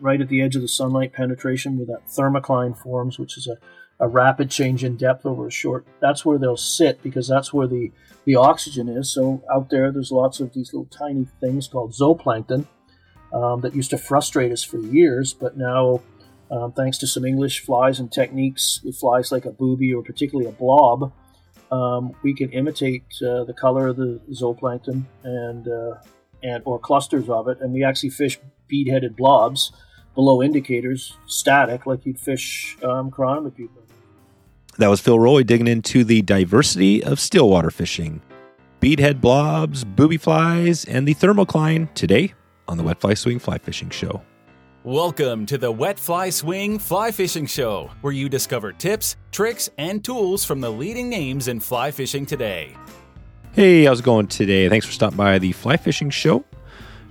right at the edge of the sunlight penetration where that thermocline forms, which is a, a rapid change in depth over a short. That's where they'll sit because that's where the, the oxygen is. So out there, there's lots of these little tiny things called zooplankton um, that used to frustrate us for years, but now, um, thanks to some English flies and techniques with flies like a booby or particularly a blob, um, we can imitate uh, the color of the zooplankton and uh, and or clusters of it, and we actually fish bead-headed blobs below indicators, static, like you'd fish um, chironomid That was Phil Rowley digging into the diversity of stillwater fishing. Beadhead blobs, booby flies, and the thermocline today on the Wet Fly Swing Fly Fishing Show. Welcome to the Wet Fly Swing Fly Fishing Show, where you discover tips, tricks, and tools from the leading names in fly fishing today. Hey, how's it going today? Thanks for stopping by the Fly Fishing Show.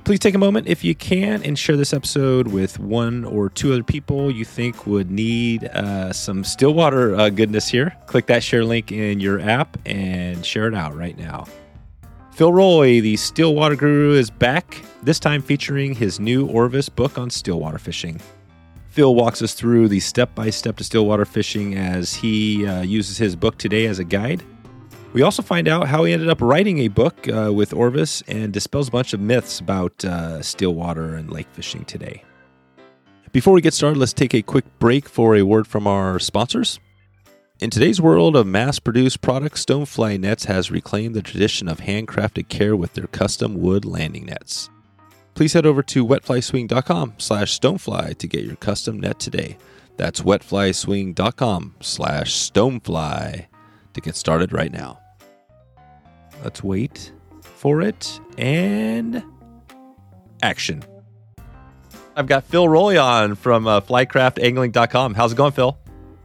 Please take a moment if you can and share this episode with one or two other people you think would need uh, some Stillwater uh, goodness here. Click that share link in your app and share it out right now. Phil Rowley, the Stillwater Guru, is back, this time featuring his new Orvis book on stillwater fishing. Phil walks us through the step by step to stillwater fishing as he uh, uses his book today as a guide. We also find out how he ended up writing a book uh, with Orvis and dispels a bunch of myths about uh, stillwater and lake fishing today. Before we get started, let's take a quick break for a word from our sponsors. In today's world of mass produced products, Stonefly Nets has reclaimed the tradition of handcrafted care with their custom wood landing nets. Please head over to wetflyswing.com slash stonefly to get your custom net today. That's wetflyswing.com slash stonefly to get started right now. Let's wait for it and action. I've got Phil Rowley on from uh, flycraftangling.com. How's it going, Phil?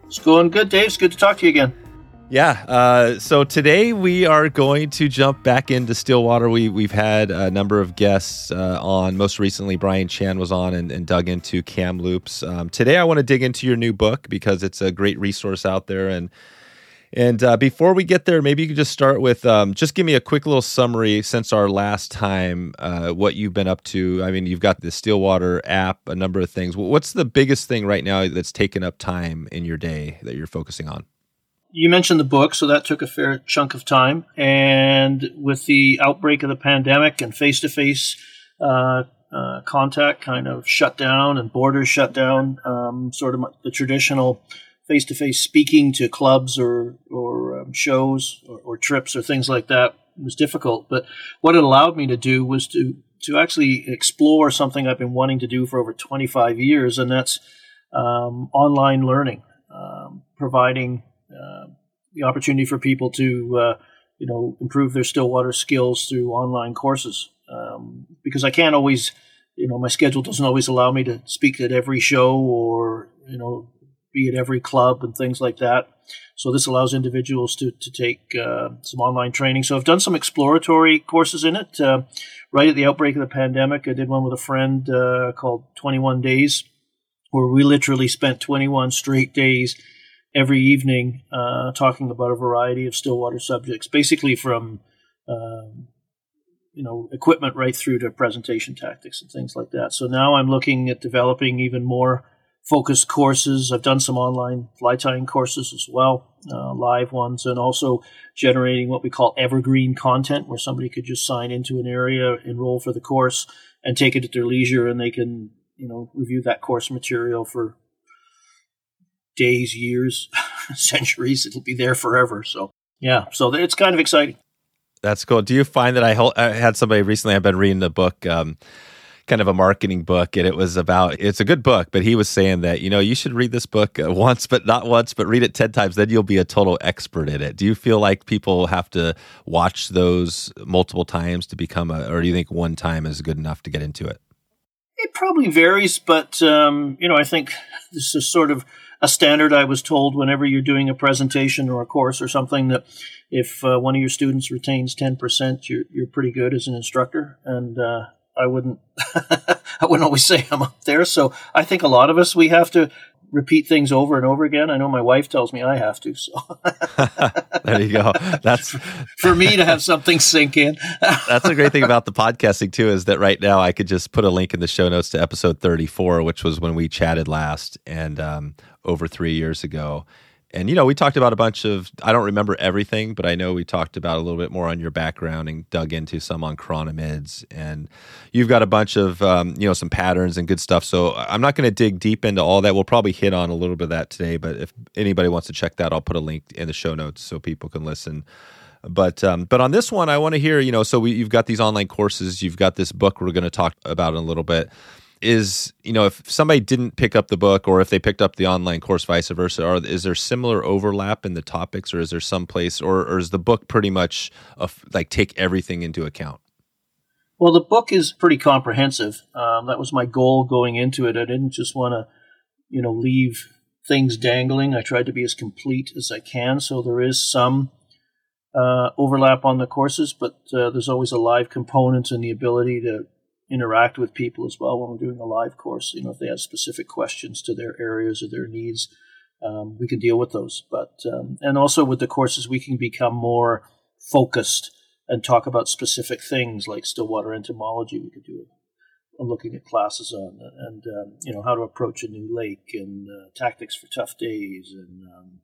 It's going good, Dave. It's good to talk to you again. Yeah. Uh, so today we are going to jump back into Stillwater. We we've had a number of guests uh, on. Most recently, Brian Chan was on and, and dug into Kamloops. Um, today, I want to dig into your new book because it's a great resource out there and and uh, before we get there, maybe you could just start with um, just give me a quick little summary since our last time, uh, what you've been up to. I mean, you've got the Stillwater app, a number of things. What's the biggest thing right now that's taken up time in your day that you're focusing on? You mentioned the book, so that took a fair chunk of time. And with the outbreak of the pandemic and face to face contact kind of shut down and borders shut down, um, sort of the traditional face to face speaking to clubs or or um, shows or, or, trips or things like that was difficult. But what it allowed me to do was to to actually explore something I've been wanting to do for over 25 years, and that's um, online learning, um, providing uh, the opportunity for people to uh, you know improve their stillwater skills through online courses. Um, because I can't always, you know, my schedule doesn't always allow me to speak at every show or you know be at every club and things like that. So this allows individuals to to take uh, some online training. So I've done some exploratory courses in it. Uh, right at the outbreak of the pandemic, I did one with a friend uh, called 21 Days, where we literally spent 21 straight days every evening uh, talking about a variety of stillwater subjects, basically from um, you know equipment right through to presentation tactics and things like that. So now I'm looking at developing even more focused courses. I've done some online fly tying courses as well, uh, live ones, and also generating what we call evergreen content, where somebody could just sign into an area, enroll for the course, and take it at their leisure, and they can you know review that course material for days, years, centuries. It'll be there forever. So yeah, so it's kind of exciting. That's cool. Do you find that I, I had somebody recently? I've been reading the book. Um, kind of a marketing book and it was about it's a good book but he was saying that you know you should read this book uh, once but not once but read it 10 times then you'll be a total expert in it do you feel like people have to watch those multiple times to become a or do you think one time is good enough to get into it it probably varies but um, you know i think this is sort of a standard I was told whenever you're doing a presentation or a course or something that if uh, one of your students retains 10%, you're, you're pretty good as an instructor. And uh, I wouldn't I wouldn't always say I'm up there. So I think a lot of us we have to repeat things over and over again. I know my wife tells me I have to. So there you go. That's for me to have something sink in. that's a great thing about the podcasting too is that right now I could just put a link in the show notes to episode 34, which was when we chatted last and um, over three years ago and you know we talked about a bunch of i don't remember everything but i know we talked about a little bit more on your background and dug into some on chironomids and you've got a bunch of um, you know some patterns and good stuff. So i'm not going to dig deep into all that. We'll probably hit on a little bit of that today but if anybody wants to check that i'll put a link in the show notes so people can listen. But um, but on this one i want to hear you know so we, you've got these online courses. You've got this book we're going to talk about in a little bit is you know if somebody didn't pick up the book or if they picked up the online course vice versa are, is there similar overlap in the topics or is there some place or, or is the book pretty much a, like take everything into account? Well the book is pretty comprehensive. Um, that was my goal going into it. I didn't just want to you know leave things dangling. I tried to be as complete as i can. So there is some uh, overlap on the courses but uh, there's always a live component and the ability to interact with people as well when we're doing a live course. You know, if they have specific questions to their areas or their needs, um, we can deal with those. But um, and also with the courses, we can become more focused and talk about specific things like stillwater entomology. We could do looking at classes on and um, you know how to approach a new lake and uh, tactics for tough days and um,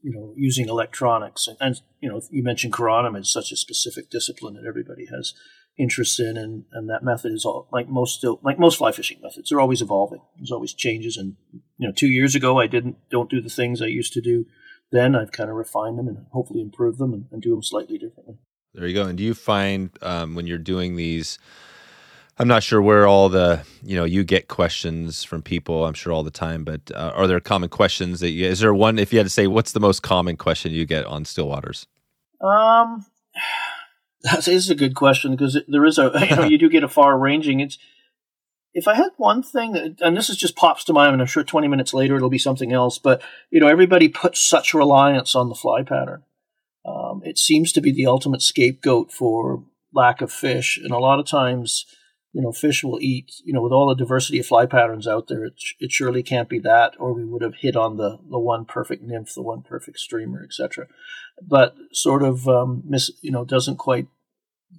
you know using electronics and, and you know you mentioned chironomids such a specific discipline that everybody has interest in, and, and that method is all like most still like most fly fishing methods. They're always evolving. There's always changes, and you know, two years ago I didn't don't do the things I used to do. Then I've kind of refined them and hopefully improved them and, and do them slightly differently. There you go. And do you find um, when you're doing these? I'm not sure where all the you know you get questions from people. I'm sure all the time, but uh, are there common questions that you? Is there one? If you had to say, what's the most common question you get on still waters? Um, that is a good question because there is a you know you do get a far ranging. It's if I had one thing, and this is just pops to mind, and I'm sure 20 minutes later it'll be something else. But you know, everybody puts such reliance on the fly pattern. Um, it seems to be the ultimate scapegoat for lack of fish, and a lot of times, you know, fish will eat. You know, with all the diversity of fly patterns out there, it, it surely can't be that, or we would have hit on the the one perfect nymph, the one perfect streamer, etc. But sort of um, miss, you know, doesn't quite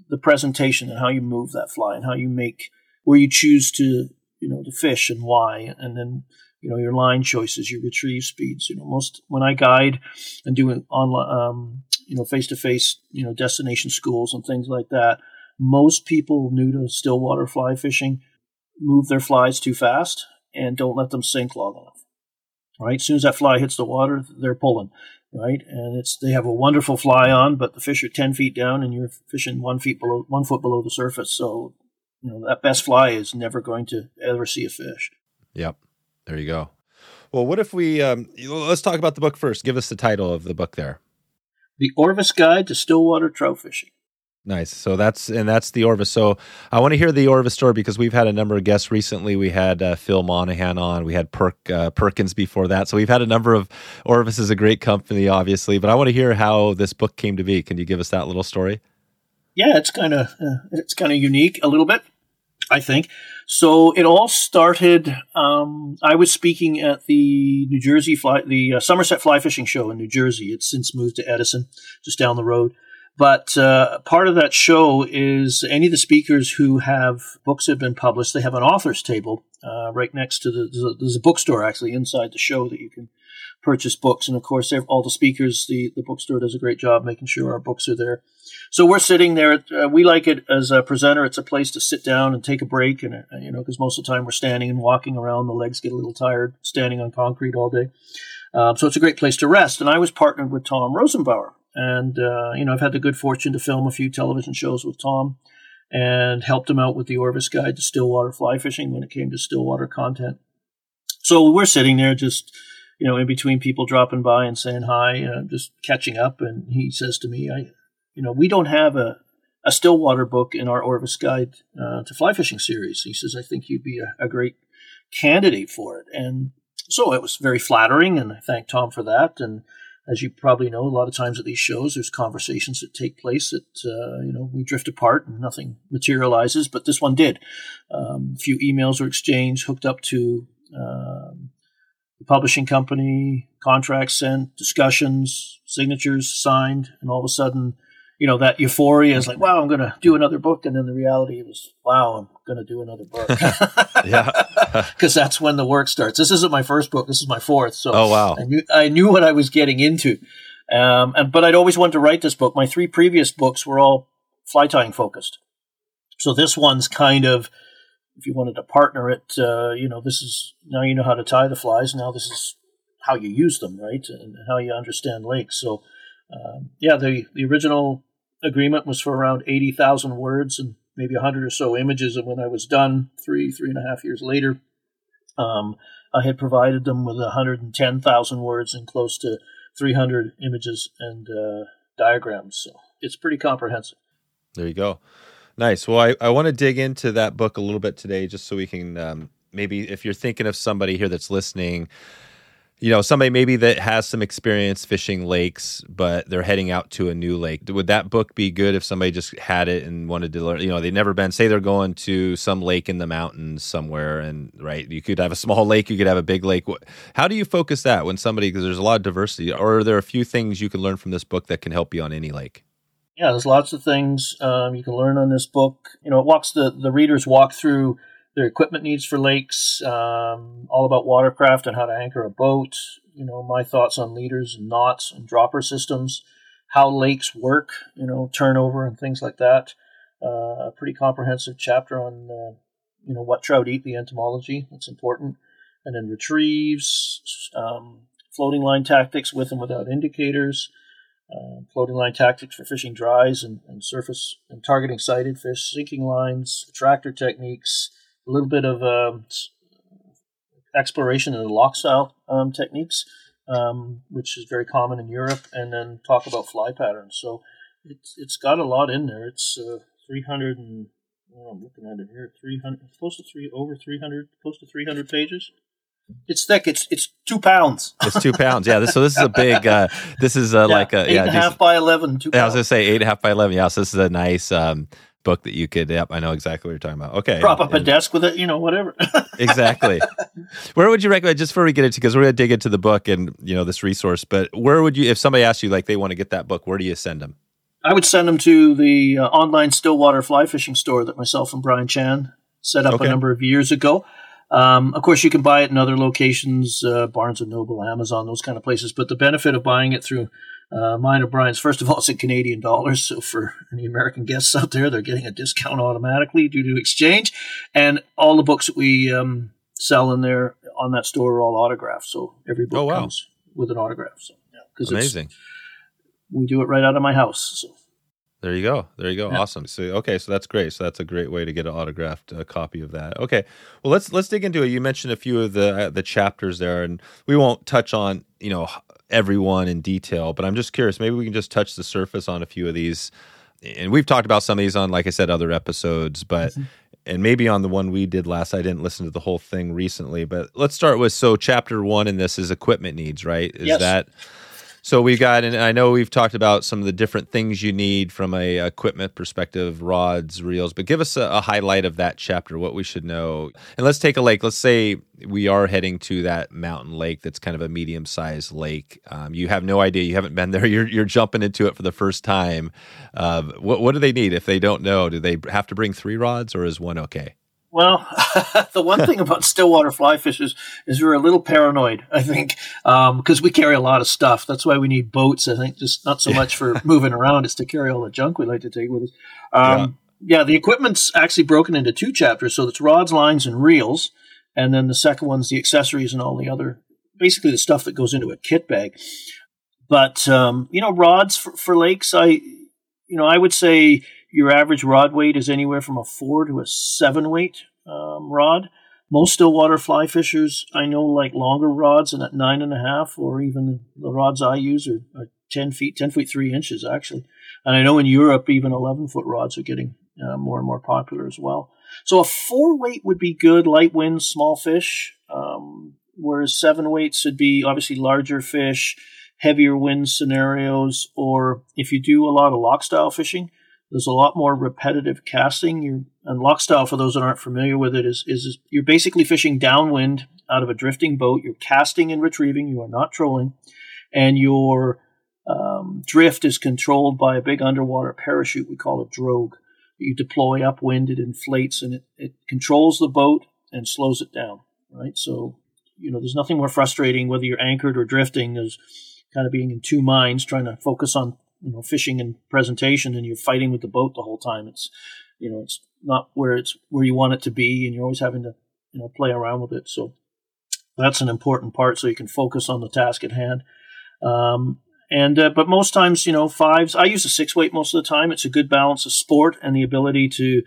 the presentation and how you move that fly and how you make where you choose to you know to fish and why and then you know your line choices your retrieve speeds you know most when i guide and do online um, you know face to face you know destination schools and things like that most people new to stillwater fly fishing move their flies too fast and don't let them sink long enough right as soon as that fly hits the water they're pulling right? And it's they have a wonderful fly on, but the fish are ten feet down, and you're fishing one feet below one foot below the surface. So, you know that best fly is never going to ever see a fish. Yep, there you go. Well, what if we um, let's talk about the book first? Give us the title of the book there. The Orvis Guide to Stillwater Trout Fishing. Nice. So that's and that's the Orvis. So I want to hear the Orvis story because we've had a number of guests recently. We had uh, Phil Monahan on. We had Perk uh, Perkins before that. So we've had a number of Orvis is a great company, obviously. But I want to hear how this book came to be. Can you give us that little story? Yeah, it's kind of uh, it's kind of unique a little bit, I think. So it all started. Um, I was speaking at the New Jersey fly, the uh, Somerset Fly Fishing Show in New Jersey. It's since moved to Edison, just down the road but uh, part of that show is any of the speakers who have books that have been published, they have an author's table uh, right next to the, there's a, bookstore actually inside the show that you can purchase books. And of course, all the speakers, the, the bookstore does a great job making sure our books are there. So we're sitting there. Uh, we like it as a presenter. It's a place to sit down and take a break. And, uh, you know, because most of the time we're standing and walking around, the legs get a little tired standing on concrete all day. Um, so it's a great place to rest. And I was partnered with Tom Rosenbauer, and, uh, you know, I've had the good fortune to film a few television shows with Tom and helped him out with the Orvis Guide to Stillwater Fly Fishing when it came to Stillwater content. So we're sitting there just, you know, in between people dropping by and saying hi, just catching up. And he says to me, I, you know, we don't have a, a Stillwater book in our Orvis Guide uh, to Fly Fishing series. He says, I think you'd be a, a great candidate for it. And so it was very flattering, and I thank Tom for that. And as you probably know, a lot of times at these shows, there's conversations that take place that uh, you know we drift apart and nothing materializes. But this one did. Um, a few emails were exchanged, hooked up to um, the publishing company, contracts sent, discussions, signatures signed, and all of a sudden, you know, that euphoria is like, wow, I'm going to do another book. And then the reality was, wow, I'm going to do another book. yeah. Because that's when the work starts. This isn't my first book. This is my fourth. So oh, wow. I knew, I knew what I was getting into. Um, and, but I'd always wanted to write this book. My three previous books were all fly tying focused. So this one's kind of, if you wanted to partner it, uh, you know, this is now you know how to tie the flies. Now this is how you use them, right, and how you understand lakes. So, um, yeah, the the original agreement was for around eighty thousand words and maybe hundred or so images. And when I was done, three three and a half years later, um, I had provided them with hundred and ten thousand words and close to three hundred images and uh, diagrams. So it's pretty comprehensive. There you go. Nice. Well, I, I want to dig into that book a little bit today just so we can um, maybe, if you're thinking of somebody here that's listening, you know, somebody maybe that has some experience fishing lakes, but they're heading out to a new lake. Would that book be good if somebody just had it and wanted to learn? You know, they've never been, say they're going to some lake in the mountains somewhere, and right, you could have a small lake, you could have a big lake. How do you focus that when somebody, because there's a lot of diversity, or are there a few things you can learn from this book that can help you on any lake? yeah, there's lots of things um, you can learn on this book. You know, it walks the the readers walk through their equipment needs for lakes, um, all about watercraft and how to anchor a boat. You know, my thoughts on leaders and knots and dropper systems, how lakes work. You know, turnover and things like that. Uh, a pretty comprehensive chapter on uh, you know what trout eat, the entomology. That's important, and then retrieves, um, floating line tactics with and without indicators uh, floating line tactics for fishing dries and, and, surface and targeting sighted fish, sinking lines, tractor techniques, a little bit of um, exploration in the loch style um, techniques, um, which is very common in Europe, and then talk about fly patterns. So it's it's got a lot in there. It's uh, 300 and oh, I'm looking at it here, 300, close to three, over 300, close to 300 pages. It's thick. It's it's two pounds. it's two pounds. Yeah. This, so this is a big. Uh, this is uh, yeah, like a eight yeah, and a half by eleven. Two. Yeah, I was gonna say eight and a half by eleven. Yeah. So this is a nice um, book that you could. Yep, I know exactly what you're talking about. Okay. Prop up and, a desk with it. You know, whatever. exactly. Where would you recommend? Just before we get into, because we're gonna dig into the book and you know this resource, but where would you, if somebody asked you like they want to get that book, where do you send them? I would send them to the uh, online Stillwater fly fishing store that myself and Brian Chan set up okay. a number of years ago. Um, of course, you can buy it in other locations, uh, Barnes and Noble, Amazon, those kind of places. But the benefit of buying it through uh, mine or Brian's, first of all, it's in Canadian dollars. So for any American guests out there, they're getting a discount automatically due to exchange. And all the books that we um, sell in there on that store are all autographed. So every book oh, wow. comes with an autograph. So yeah, amazing. We do it right out of my house. So. There you go. There you go. Yeah. Awesome. So okay, so that's great. So that's a great way to get an autographed uh, copy of that. Okay. Well, let's let's dig into it. You mentioned a few of the uh, the chapters there, and we won't touch on you know everyone in detail, but I'm just curious. Maybe we can just touch the surface on a few of these. And we've talked about some of these on, like I said, other episodes, but mm-hmm. and maybe on the one we did last. I didn't listen to the whole thing recently, but let's start with so chapter one in this is equipment needs, right? Is yes. that so we got, and I know we've talked about some of the different things you need from a equipment perspective, rods, reels, but give us a, a, highlight of that chapter, what we should know. And let's take a lake. Let's say we are heading to that mountain lake that's kind of a medium sized lake. Um, you have no idea, you haven't been there. You're you're jumping into it for the first time. Uh, what what do they need if they don't know? Do they have to bring three rods, or is one okay? Well, the one thing about stillwater fly fishers is we're a little paranoid, I think, because um, we carry a lot of stuff. That's why we need boats, I think, just not so much for moving around, it's to carry all the junk we like to take with us. Um, yeah. yeah, the equipment's actually broken into two chapters. So it's rods, lines, and reels. And then the second one's the accessories and all the other, basically the stuff that goes into a kit bag. But, um, you know, rods for, for lakes, I, you know, I would say your average rod weight is anywhere from a four to a seven weight um, rod. Most stillwater fly fishers I know like longer rods and at nine and a half, or even the rods I use are, are 10 feet, 10 feet 3 inches actually. And I know in Europe, even 11 foot rods are getting uh, more and more popular as well. So a four weight would be good, light winds, small fish. Um, whereas seven weights would be obviously larger fish, heavier wind scenarios, or if you do a lot of loch style fishing, there's a lot more repetitive casting. You're, and loch style, for those that aren't familiar with it, is, is you're basically fishing downwind out of a drifting boat. You're casting and retrieving. You are not trolling, and your um, drift is controlled by a big underwater parachute. We call it drogue. You deploy upwind, it inflates, and it, it controls the boat and slows it down. Right, so you know there's nothing more frustrating whether you're anchored or drifting. There's kind of being in two minds, trying to focus on you know fishing and presentation, and you're fighting with the boat the whole time. It's you know it's not where it's where you want it to be, and you're always having to you know play around with it. So that's an important part, so you can focus on the task at hand. Um, and uh, but most times, you know, fives. I use a six weight most of the time. It's a good balance of sport and the ability to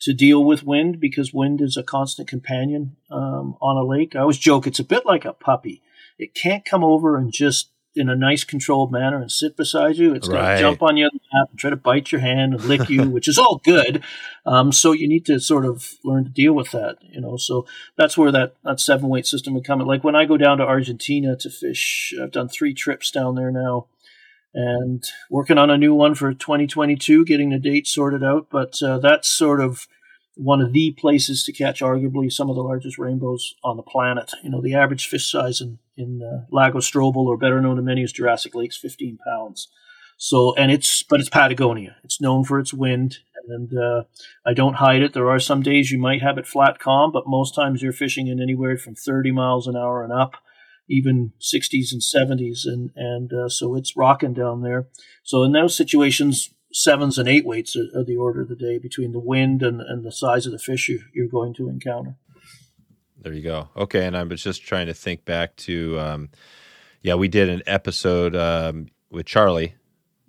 to deal with wind because wind is a constant companion um, on a lake. I always joke it's a bit like a puppy. It can't come over and just in a nice controlled manner and sit beside you. It's right. going to jump on you and try to bite your hand and lick you, which is all good. Um, so you need to sort of learn to deal with that, you know. So that's where that, that seven weight system would come in. Like when I go down to Argentina to fish, I've done three trips down there now and working on a new one for 2022, getting the date sorted out. But uh, that's sort of one of the places to catch arguably some of the largest rainbows on the planet. You know, the average fish size in, in uh, Lago Strobel, or better known to many as Jurassic Lake, is 15 pounds. So, and it's, but it's Patagonia. It's known for its wind, and uh, I don't hide it. There are some days you might have it flat calm, but most times you're fishing in anywhere from 30 miles an hour and up, even 60s and 70s, and and uh, so it's rocking down there. So in those situations, sevens and eight weights are, the order of the day between the wind and, and the size of the fish you, you're going to encounter. There you go. Okay, and I was just trying to think back to, um, yeah, we did an episode um, with Charly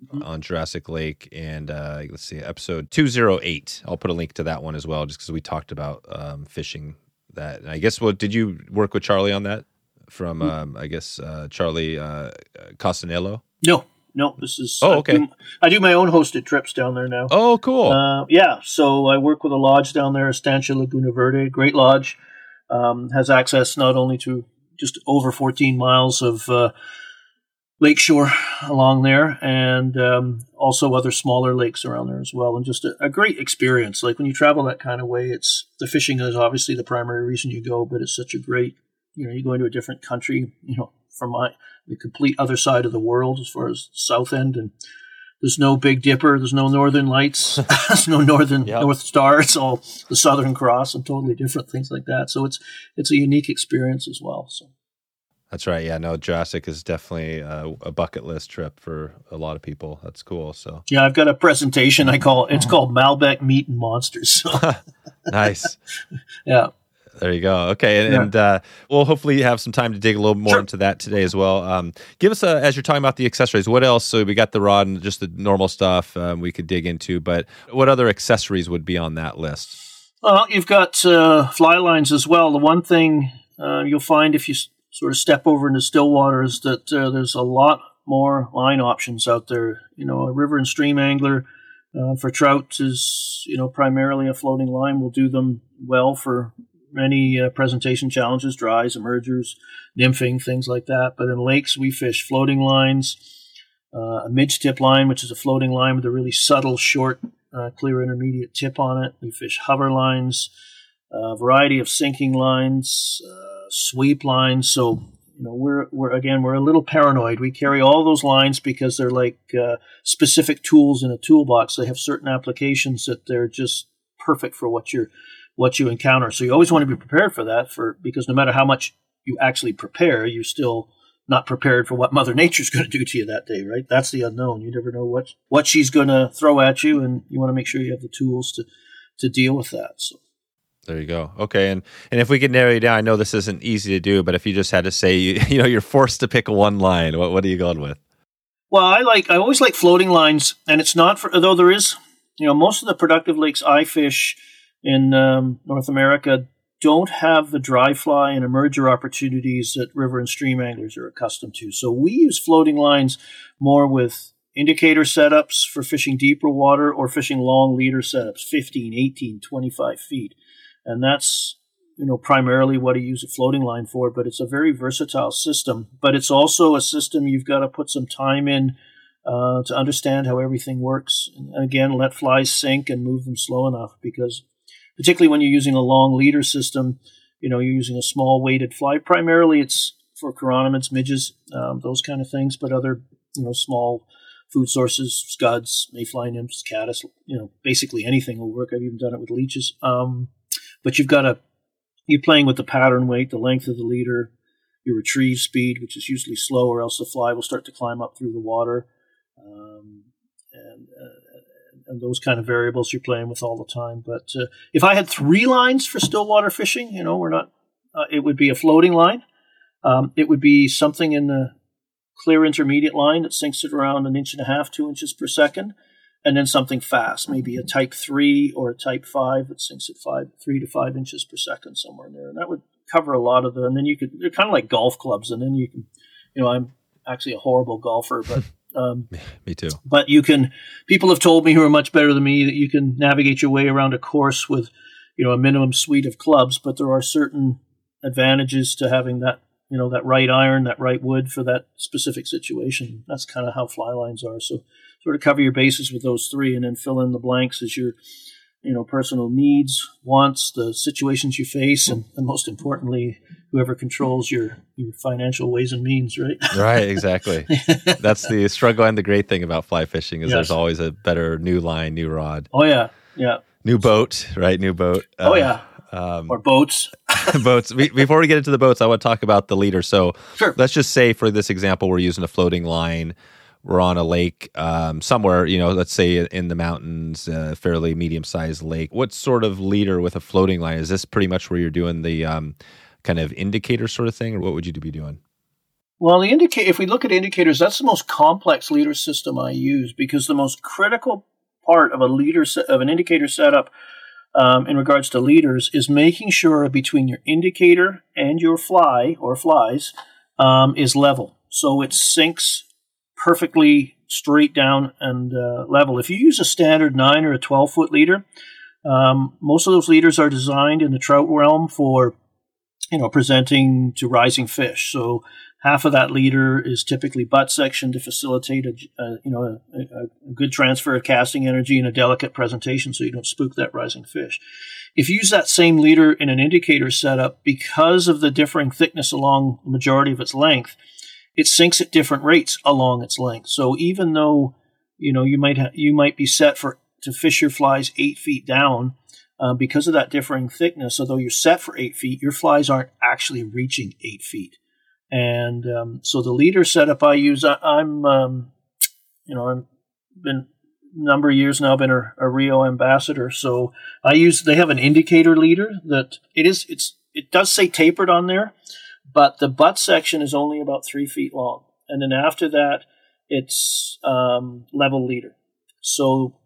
mm-hmm. on Jurassic Lake, and uh, let's see, episode two zero eight. I'll put a link to that one as well, just because we talked about um, fishing that. And I guess what did you work with Charly on that? From mm-hmm. um, I guess uh, Charly uh, Costanello. No, no, this is. Oh, okay. I do, I do, my own hosted trips down there now. Oh, cool. Uh, yeah, so I work with a lodge down there, Estancia Laguna Verde, great lodge. Um, has access not only to just over 14 miles of uh, lakeshore along there, and um, also other smaller lakes around there as well, and just a, a, great experience. Like when you travel that kind of way, it's the fishing is obviously the primary reason you go, but it's such a great, you know, you go into a different country, you know, from my the complete other side of the world as far as south end and there's no big dipper there's no northern lights there's no northern yep. north star it's all the southern cross and totally different things like that. So it's it's a unique experience as well so. That's right yeah no jurassic is definitely a, a bucket list trip for a lot of people that's cool so. Yeah i've got a presentation i call it's called malbec meat and monsters so. nice. Yeah there you go. Okay, and, yeah. and uh, we'll hopefully have some time to dig a little more sure. into that today as well. Um, give us a, as you're talking about the accessories. What else? So we got the rod and just the normal stuff um, we could dig into, but what other accessories would be on that list? Well, you've got uh, fly lines as well. The one thing uh, you'll find if you s- sort of step over into still water is that uh, there's a lot more line options out there. You know, a river and stream angler. Uh, for trout is you know primarily a floating line will do them well for many uh, presentation challenges, dries, emergers, nymphing, things like that. But in lakes, we fish floating lines, uh, a midge tip line, which is a floating line with a really subtle, short, uh, clear intermediate tip on it. We fish hover lines, a variety of sinking lines, uh, sweep lines. So you know we're we're again we're a little paranoid. We carry all those lines because they're like uh, specific tools in a toolbox. They have certain applications that they're just perfect for what you're what you encounter. So you always want to be prepared for that for because no matter how much you actually prepare, you're still not prepared for what Mother Nature's going to do to you that day, right? That's the unknown. You never know what what she's going to throw at you, and you want to make sure you have the tools to to deal with that. So. There you go. Okay, and and if we could narrow you down, I know this isn't easy to do, but if you just had to say, you, you know, you're forced to pick one line, what what are you going with? Well, I like I always like floating lines, and it's not for though there is, you know, most of the productive lakes I fish in um, North America don't have the dry fly and emerger opportunities that river and stream anglers are accustomed to. So we use floating lines more with indicator setups for fishing deeper water or fishing long leader setups, 15, 18, 25 feet. And that's, you know, primarily what I use a floating line for, but it's a very versatile system. But it's also a system you've got to put some time in uh, to understand how everything works. And again, let flies sink and move them slow enough because, particularly when you're using a long leader system, you know, you're using a small weighted fly. Primarily, it's for chironomids, midges, um, those kind of things, but other, you know, small food sources, scuds, mayfly nymphs, caddis, you know, basically anything will work. I've even done it with leeches. Um, but you've got to, you're playing with the pattern weight, the length of the leader, your retrieve speed, which is usually slow, or else the fly will start to climb up through the water um, and uh, and those kind of variables you're playing with all the time. But uh, if I had three lines for stillwater fishing, you know, we're not. Uh, it would be a floating line. Um, it would be something in the clear intermediate line that sinks at around an inch and a half, two inches per second, and then something fast, maybe a type three or a type five that sinks at five, three to five inches per second, somewhere in there, and that would cover a lot of the. And then you could they're kind of like golf clubs, and then you can, you know, I'm actually a horrible golfer, but um, me too. But you can. People have told me who are much better than me that you can navigate your way around a course with, you know, a minimum suite of clubs. But there are certain advantages to having that, you know, that right iron, that right wood for that specific situation. That's kind of how fly lines are. So sort of cover your bases with those three, and then fill in the blanks as you're you know personal needs wants the situations you face and, and, most importantly whoever controls your your financial ways and means right? Right exactly. That's the struggle and the great thing about fly fishing is yes. there's always a better new line new rod. Oh yeah yeah. New boat right? New boat. Oh uh, yeah um, or boats. boats. Before we get into the boats i want to talk about the leader. So sure. let's just say for this example we're using a floating line we're on a lake um, somewhere, you know, let's say in the mountains, a fairly medium sized lake. What sort of leader with a floating line? Is this pretty much where you're doing the um, kind of indicator sort of thing, or what would you be doing? Well, the indicator, if we look at indicators, that's the most complex leader system I use because the most critical part of a leader of an indicator setup um, in regards to leaders is making sure between your indicator and your fly or flies um, is level. So it sinks perfectly straight down and uh, level. If you use a standard 9 or a 12 foot leader, um, most of those leaders are designed in the trout realm for you know presenting to rising fish. So half of that leader is typically butt section to facilitate a, a you know a, a, good transfer of casting energy and a delicate presentation, so you don't spook that rising fish. If you use that same leader in an indicator setup, because of the differing thickness along the majority of its length, it sinks at different rates along its length. So even though you know you might ha- you might be set for to fish your flies eight feet down, uh, because of that differing thickness. Although you're set for eight feet, your flies aren't actually reaching eight feet. And um, so the leader setup I use, I, am um, you know I've been a number of years now been a, a Rio ambassador. So I use they have an indicator leader that it is it's it does say tapered on there but the butt section is only about three feet long. And then after that, it's um, level leader. So,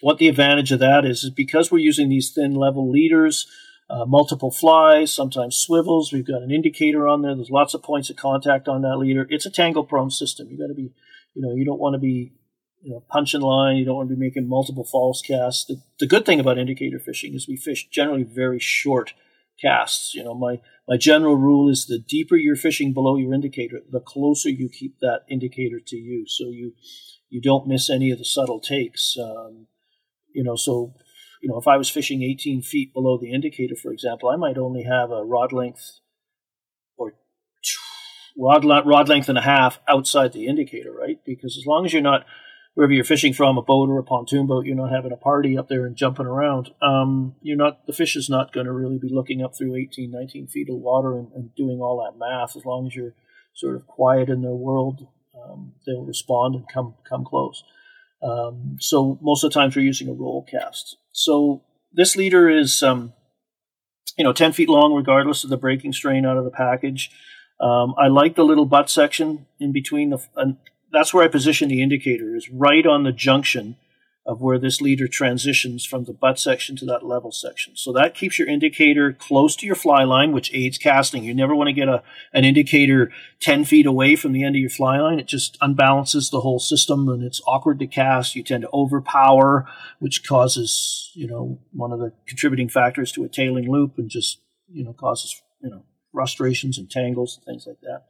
what the advantage of that is, is because we're using these thin level leaders, uh, multiple flies, sometimes swivels. We've got an indicator on there. There's lots of points of contact on that leader. It's a tangle prone system. You got to be, you know, you don't want to be, you know, punching line. You don't want to be making multiple false casts. The, the good thing about indicator fishing is we fish generally very short casts. You know, my my general rule is the deeper you're fishing below your indicator, the closer you keep that indicator to you, so you you don't miss any of the subtle takes. Um, you know, so you know if I was fishing 18 feet below the indicator, for example, I might only have a rod length or rod rod length and a half outside the indicator, right? Because as long as you're not wherever you're fishing from, a boat or a pontoon boat, you're not having a party up there and jumping around. Um, you're not the fish is not going to really be looking up through 18, 19 feet of water and, and, doing all that math. As long as you're sort of quiet in their world, um, they'll respond and come come close. Um, so most of the times we're using a roll cast. So this leader is um, you know 10 feet long, regardless of the breaking strain out of the package. Um, I like the little butt section in between the that's where I position the indicator is right on the junction of where this leader transitions from the butt section to that level section. So that keeps your indicator close to your fly line, which aids casting. You never want to get a, an indicator 10 feet away from the end of your fly line. It just unbalances the whole system and it's awkward to cast. You tend to overpower, which causes, you know, one of the contributing factors to a tailing loop and just, you know, causes, you know, frustrations and tangles and things like that.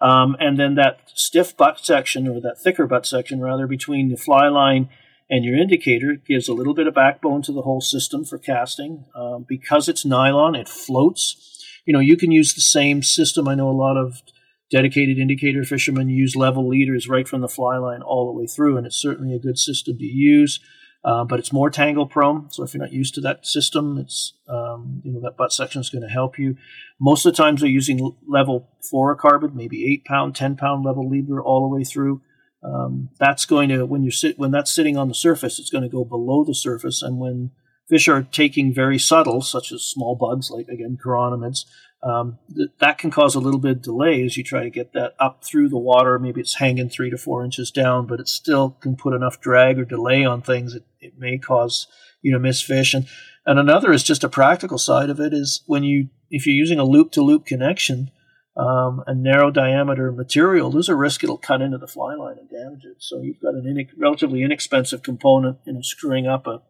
Um, and then that stiff butt section, or that thicker butt section rather, between the fly line and your indicator gives a little bit of backbone to the whole system for casting. Um, because it's nylon, it floats. You know, you can use the same system. I know a lot of dedicated indicator fishermen use level leaders right from the fly line all the way through, and it's certainly a good system to use. Uh, but it's more tangle prone. So if you're not used to that system, it's um, you know that butt section is going to help you. Most of the times they're using level fluorocarbon, maybe eight pound, ten pound level leader all the way through. Um, that's going to when you sit when that's sitting on the surface, it's going to go below the surface, and when fish are taking very subtle, such as small bugs like again chironomids, um, th- that can cause a little bit of delay as you try to get that up through the water. Maybe it's hanging three to four inches down, but it still can put enough drag or delay on things. It, it may cause you to miss fish. And, and another is just a practical side of it is when you, if you're using a loop to loop connection, um, a narrow diameter material, there's a risk it'll cut into the fly line and damage it. So you've got an relatively inexpensive component in screwing up a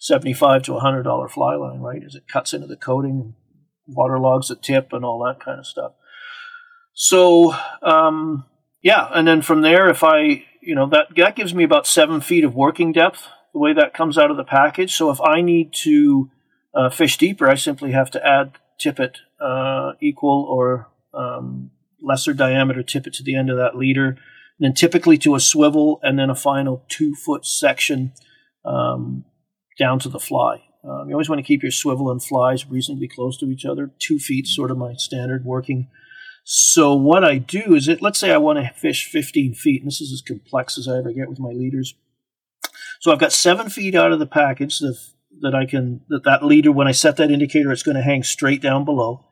75 to $100 fly line, right? As it cuts into the coating waterlogs the tip and all that kind of stuff. So, um, yeah, and then from there, if I, you know, that that gives me about seven feet of working depth. The way that comes out of the package. So if I need to uh, fish deeper, I simply have to add tippet uh, equal or um, lesser diameter tippet to the end of that leader, and then typically to a swivel, and then a final two foot section um, down to the fly. Um, you always want to keep your swivel and flies reasonably close to each other. Two feet, sort of my standard working. So what I do is, it. let's say I want to fish 15 feet, and this is as complex as I ever get with my leaders. So I've got seven feet out of the package that, that I can that that leader when I set that indicator, it's going to hang straight down below,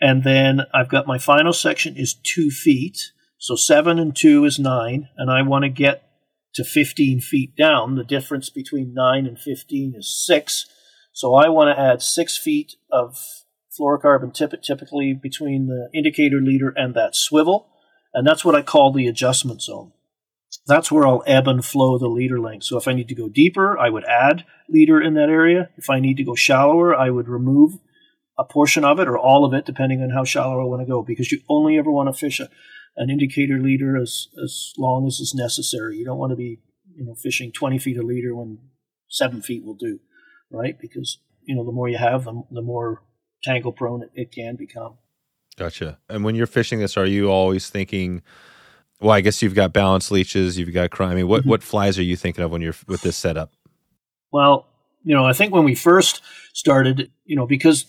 and then I've got my final section is two feet. So seven and two is nine, and I want to get to 15 feet down. The difference between 9 and 15 is 6. So I want to add six feet of fluorocarbon tippet typically between the indicator leader and that swivel. And that's what I call the adjustment zone. That's where I'll ebb and flow the leader length. So if I need to go deeper, I would add leader in that area. If I need to go shallower, I would remove a portion of it or all of it, depending on how shallow I want to go, because you only ever want to fish a, an indicator leader as, as long as is necessary. You don't want to be, you know, fishing 20 feet a leader when seven feet will do right? Because you know the more you have, the, the more tangle prone it, it can become. Gotcha. And when you're fishing this, are you always thinking? Well, I guess you've got balance leeches, you've got crime. I mean, what mm-hmm. what flies are you thinking of when you're with this setup? Well, you know, I think when we first started, you know, because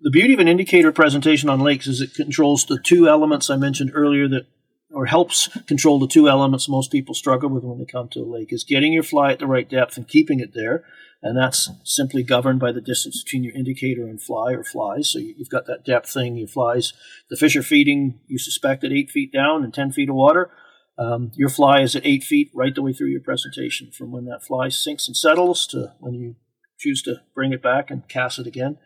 the beauty of an indicator presentation on lakes is it controls the two elements I mentioned earlier that or helps control the two elements most people struggle with when they come to a lake is getting your fly at the right depth and keeping it there and that's simply governed by the distance between your indicator and fly or flies. So you've got that depth thing. Your flies, the fish are feeding. You suspect at eight feet down and ten feet of water. Um, your fly is at eight feet right the way through your presentation, from when that fly sinks and settles to when you choose to bring it back and cast it again.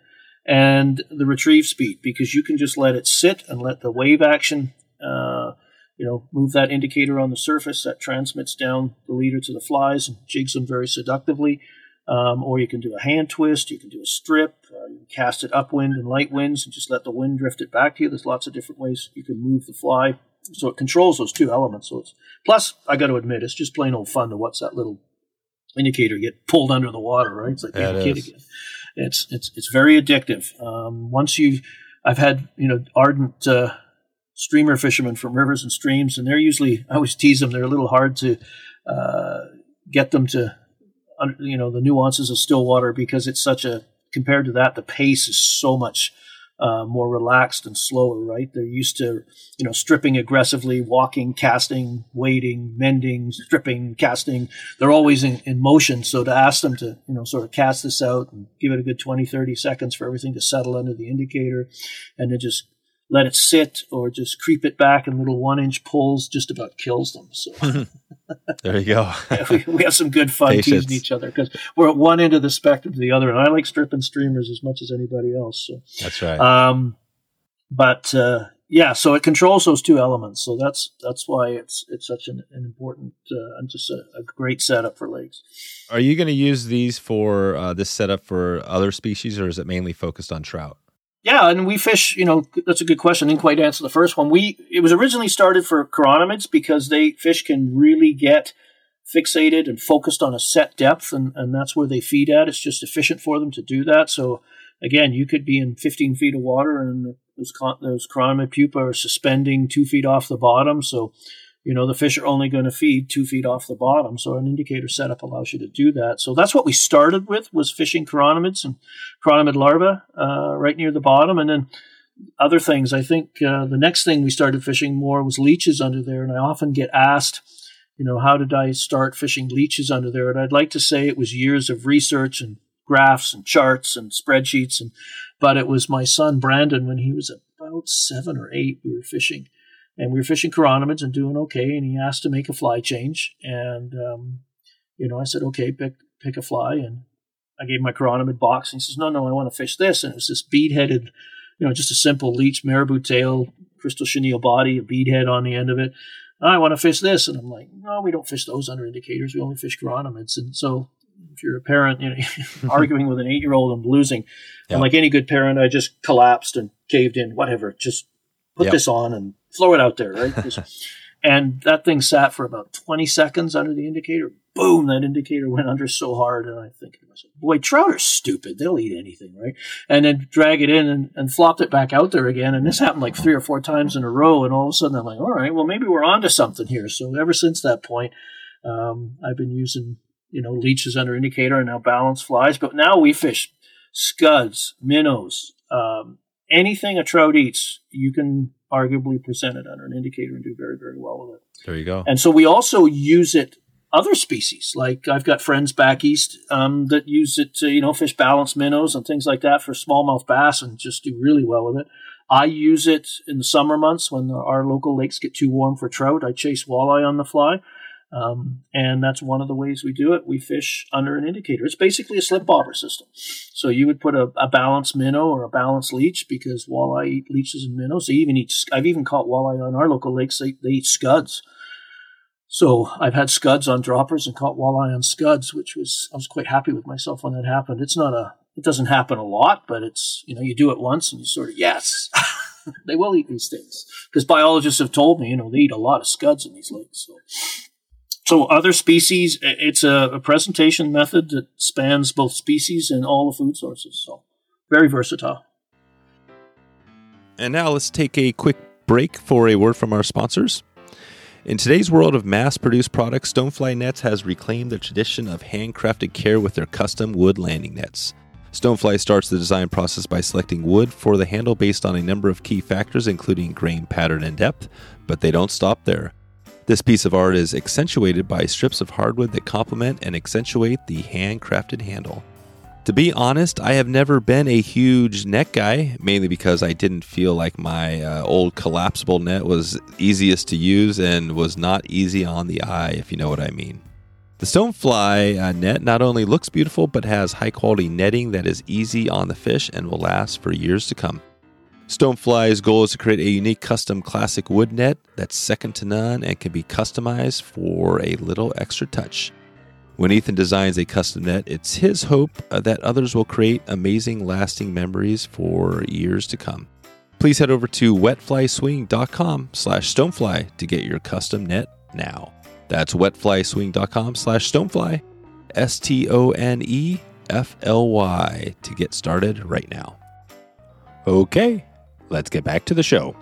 And the retrieve speed, because you can just let it sit and let the wave action, uh, you know, move that indicator on the surface that transmits down the leader to the flies and jigs them very seductively. Um, or you can do a hand twist, you can do a strip, uh, you can cast it upwind and light winds and just let the wind drift it back to you. There's lots of different ways you can move the fly. So it controls those two elements. So it's plus, I got to admit, it's just plain old fun to watch that little indicator get pulled under the water, right? It's like being a kid again. It's it's it's very addictive. Um, once you, I've had you know ardent uh, streamer fishermen from rivers and streams, and they're usually I always tease them. They're a little hard to uh, get them to you know the nuances of Stillwater because it's such a compared to that the pace is so much uh, more relaxed and slower. Right? They're used to you know stripping aggressively, walking, casting, waiting, mending, stripping, casting. They're always in, in motion. So to ask them to you know sort of cast this out and give it a good 20, 30 seconds for everything to settle under the indicator, and then just let it sit or just creep it back in little one inch pulls just about kills them. So there you go. yeah, we, we, have some good fun Patience. teasing each other because we're at one end of the spectrum to the other, and I like stripping streamers as much as anybody else. So that's right. Um, but uh, yeah, so it controls those two elements. So that's that's why it's it's such an, an important uh, and just a, a, great setup for lakes. Are you going to use these for uh, this setup for other species, or is it mainly focused on trout? Yeah, and we fish. You know, that's a good question. Didn't quite answer the first one. We it was originally started for chironomids because they fish can really get fixated and focused on a set depth, and, and that's where they feed at. It's just efficient for them to do that. So again, you could be in 15 feet of water, and those those chironomid pupa are suspending two feet off the bottom. So you know the fish are only going to feed two feet off the bottom. So an indicator setup allows you to do that. So that's what we started with was fishing chironomids and chironomid larvae uh, right near the bottom. And then other things i think uh, the next thing we started fishing more was leeches under there. And i often get asked you know how did i start fishing leeches under there? And i'd like to say it was years of research and graphs and charts and spreadsheets. And but it was my son brandon when he was about seven or eight we were fishing and we were fishing chironomids and doing okay. And he asked to make a fly change, and um, you know, I said, okay, pick pick a fly, and I gave him my chironomid box, and he says, no, no, I want to fish this, and it was this bead headed, you know, just a simple leech marabou tail, crystal chenille body, a bead head on the end of it. I want to fish this, and I'm like, no, we don't fish those under indicators. We only fish chironomids, and so if you're a parent, you know, arguing with an eight year old and losing, yeah. and like any good parent, I just collapsed and caved in. Whatever, just put yep. this on and throw it out there, right? and that thing sat for about 20 seconds under the indicator. Boom, that indicator went under so hard. And I think to myself, boy, trout are stupid. They'll eat anything, right? And then drag it in and, and flopped it back out there again. And this happened like three or four times in a row. And all of a sudden I'm like, all right, well, maybe we're onto something here. So ever since that point, um, I've been using, you know, leeches under indicator and now balance flies. But now we fish scuds, minnows, um, anything a trout eats, you can arguably present it under an indicator and do very, very well with it. There you go. And so we also use it other species. Like I've got friends back east um, that use it to, you know, fish balance minnows and things like that for smallmouth bass and just do really well with it. I use it in the summer months when our local lakes get too warm for trout. I chase walleye on the fly. Um, and that's one of the ways we do it. We fish under an indicator. It's basically a slip bobber system. So you would put a, a balanced minnow or a balanced leech because walleye eat leeches and minnows. They even eat. I've even caught walleye on our local lakes. They, they eat scuds. So I've had scuds on droppers and caught walleye on scuds, which was I was quite happy with myself when that happened. It's not a it doesn't happen a lot, but it's you know you do it once and you sort of yes, they will eat these things because biologists have told me you know they eat a lot of scuds in these lakes. So so other species, it's a, a, presentation method that spans both species and all the food sources. So very versatile. And now let's take a quick break for a word from our sponsors. In today's world of mass produced products, Stonefly Nets has reclaimed the tradition of handcrafted care with their custom wood landing nets. Stonefly starts the design process by selecting wood for the handle based on a number of key factors, including grain pattern and depth, but they don't stop there. This piece of art is accentuated by strips of hardwood that complement and accentuate the handcrafted handle. To be honest, I have never been a huge net guy, mainly because I didn't feel like my uh, old collapsible net was easiest to use and was not easy on the eye, if you know what I mean. The Stonefly uh, net not only looks beautiful, but has high quality netting that is easy on the fish and will last for years to come. Stonefly's goal is to create a unique custom classic wood net that's second to none and can be customized for a little extra touch. When Ethan designs a custom net, it's his hope uh, that others will create amazing, lasting memories for years to come. Please head over to wetflyswing.com slash stonefly to get your custom net now. That's wetflyswing.com slash stonefly, S-T-O-N-E-F-L-Y to get started right now. Okay, let's get back to the show.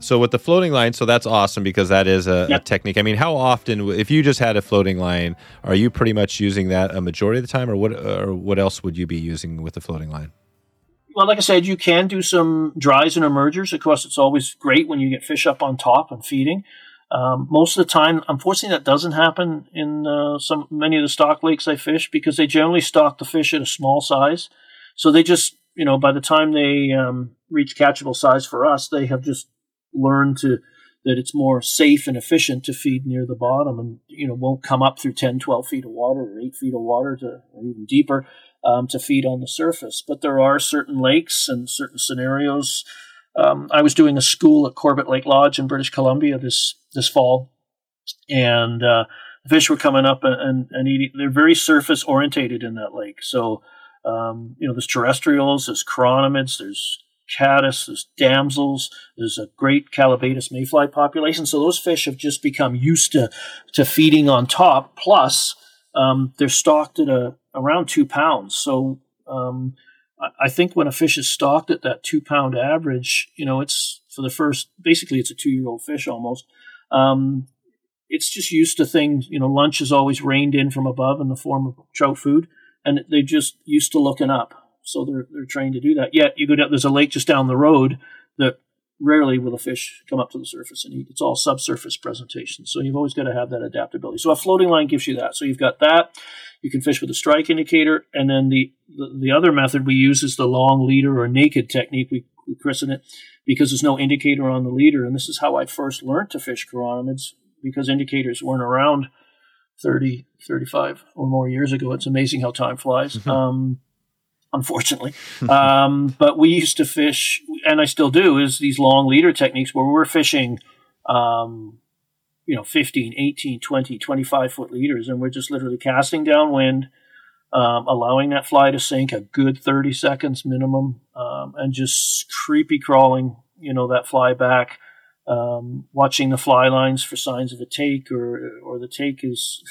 So with the floating line, so that's awesome because that is a, yep. a, technique. I mean, how often, if you just had a floating line, are you pretty much using that a majority of the time, or what? Or what else would you be using with the floating line? Well, like I said, you can do some dries and emergers. Of course, it's always great when you get fish up on top and feeding. Um, most of the time, unfortunately, that doesn't happen in uh, some many of the stock lakes I fish because they generally stock the fish at a small size. So they just you know, by the time they um, reach catchable size for us, they have just learned to that it's more safe and efficient to feed near the bottom and, you know, won't come up through 10, 12 feet of water or 8 feet of water to, or even deeper um, to feed on the surface. But there are certain lakes and certain scenarios. Um, I was doing a school at Corbett Lake Lodge in British Columbia this, this fall, and uh, fish were coming up and, and, and eating. They're very surface orientated in that lake. So Um, you know, there's terrestrials, there's chironomids, there's caddis, there's damsels, there's a great Callibaetis mayfly population. So those fish have just become used to, to feeding on top. Plus, um, they're stocked at a, around two pounds. So um, I, I think when a fish is stocked at that two pound average, you know, it's for the first, basically, it's a two year old fish almost. Um, it's just used to things, you know, lunch is always rained in from above in the form of trout food, and they're just used to looking up so they're they're trained to do that. Yet you go down, there's a lake just down the road that rarely will a fish come up to the surface and eat. It's all subsurface presentation, so you've always got to have that adaptability. So a floating line gives you that. So you've got that. You can fish with a strike indicator, and then the the, the other method we use is the long leader or naked technique. We, we christen it because there's no indicator on the leader, and this is how I first learned to fish chironomids because indicators weren't around 30, 35 or more years ago. It's amazing how time flies. Mm-hmm. Um, unfortunately. um, but we used to fish, and I still do, is these long leader techniques where we're fishing, um, you know, 15, 18, 20, 25 foot leaders, and we're just literally casting downwind, um, allowing that fly to sink a good 30 seconds minimum, um, and just creepy crawling, you know, that fly back. Um, watching the fly lines for signs of a take, or or the take is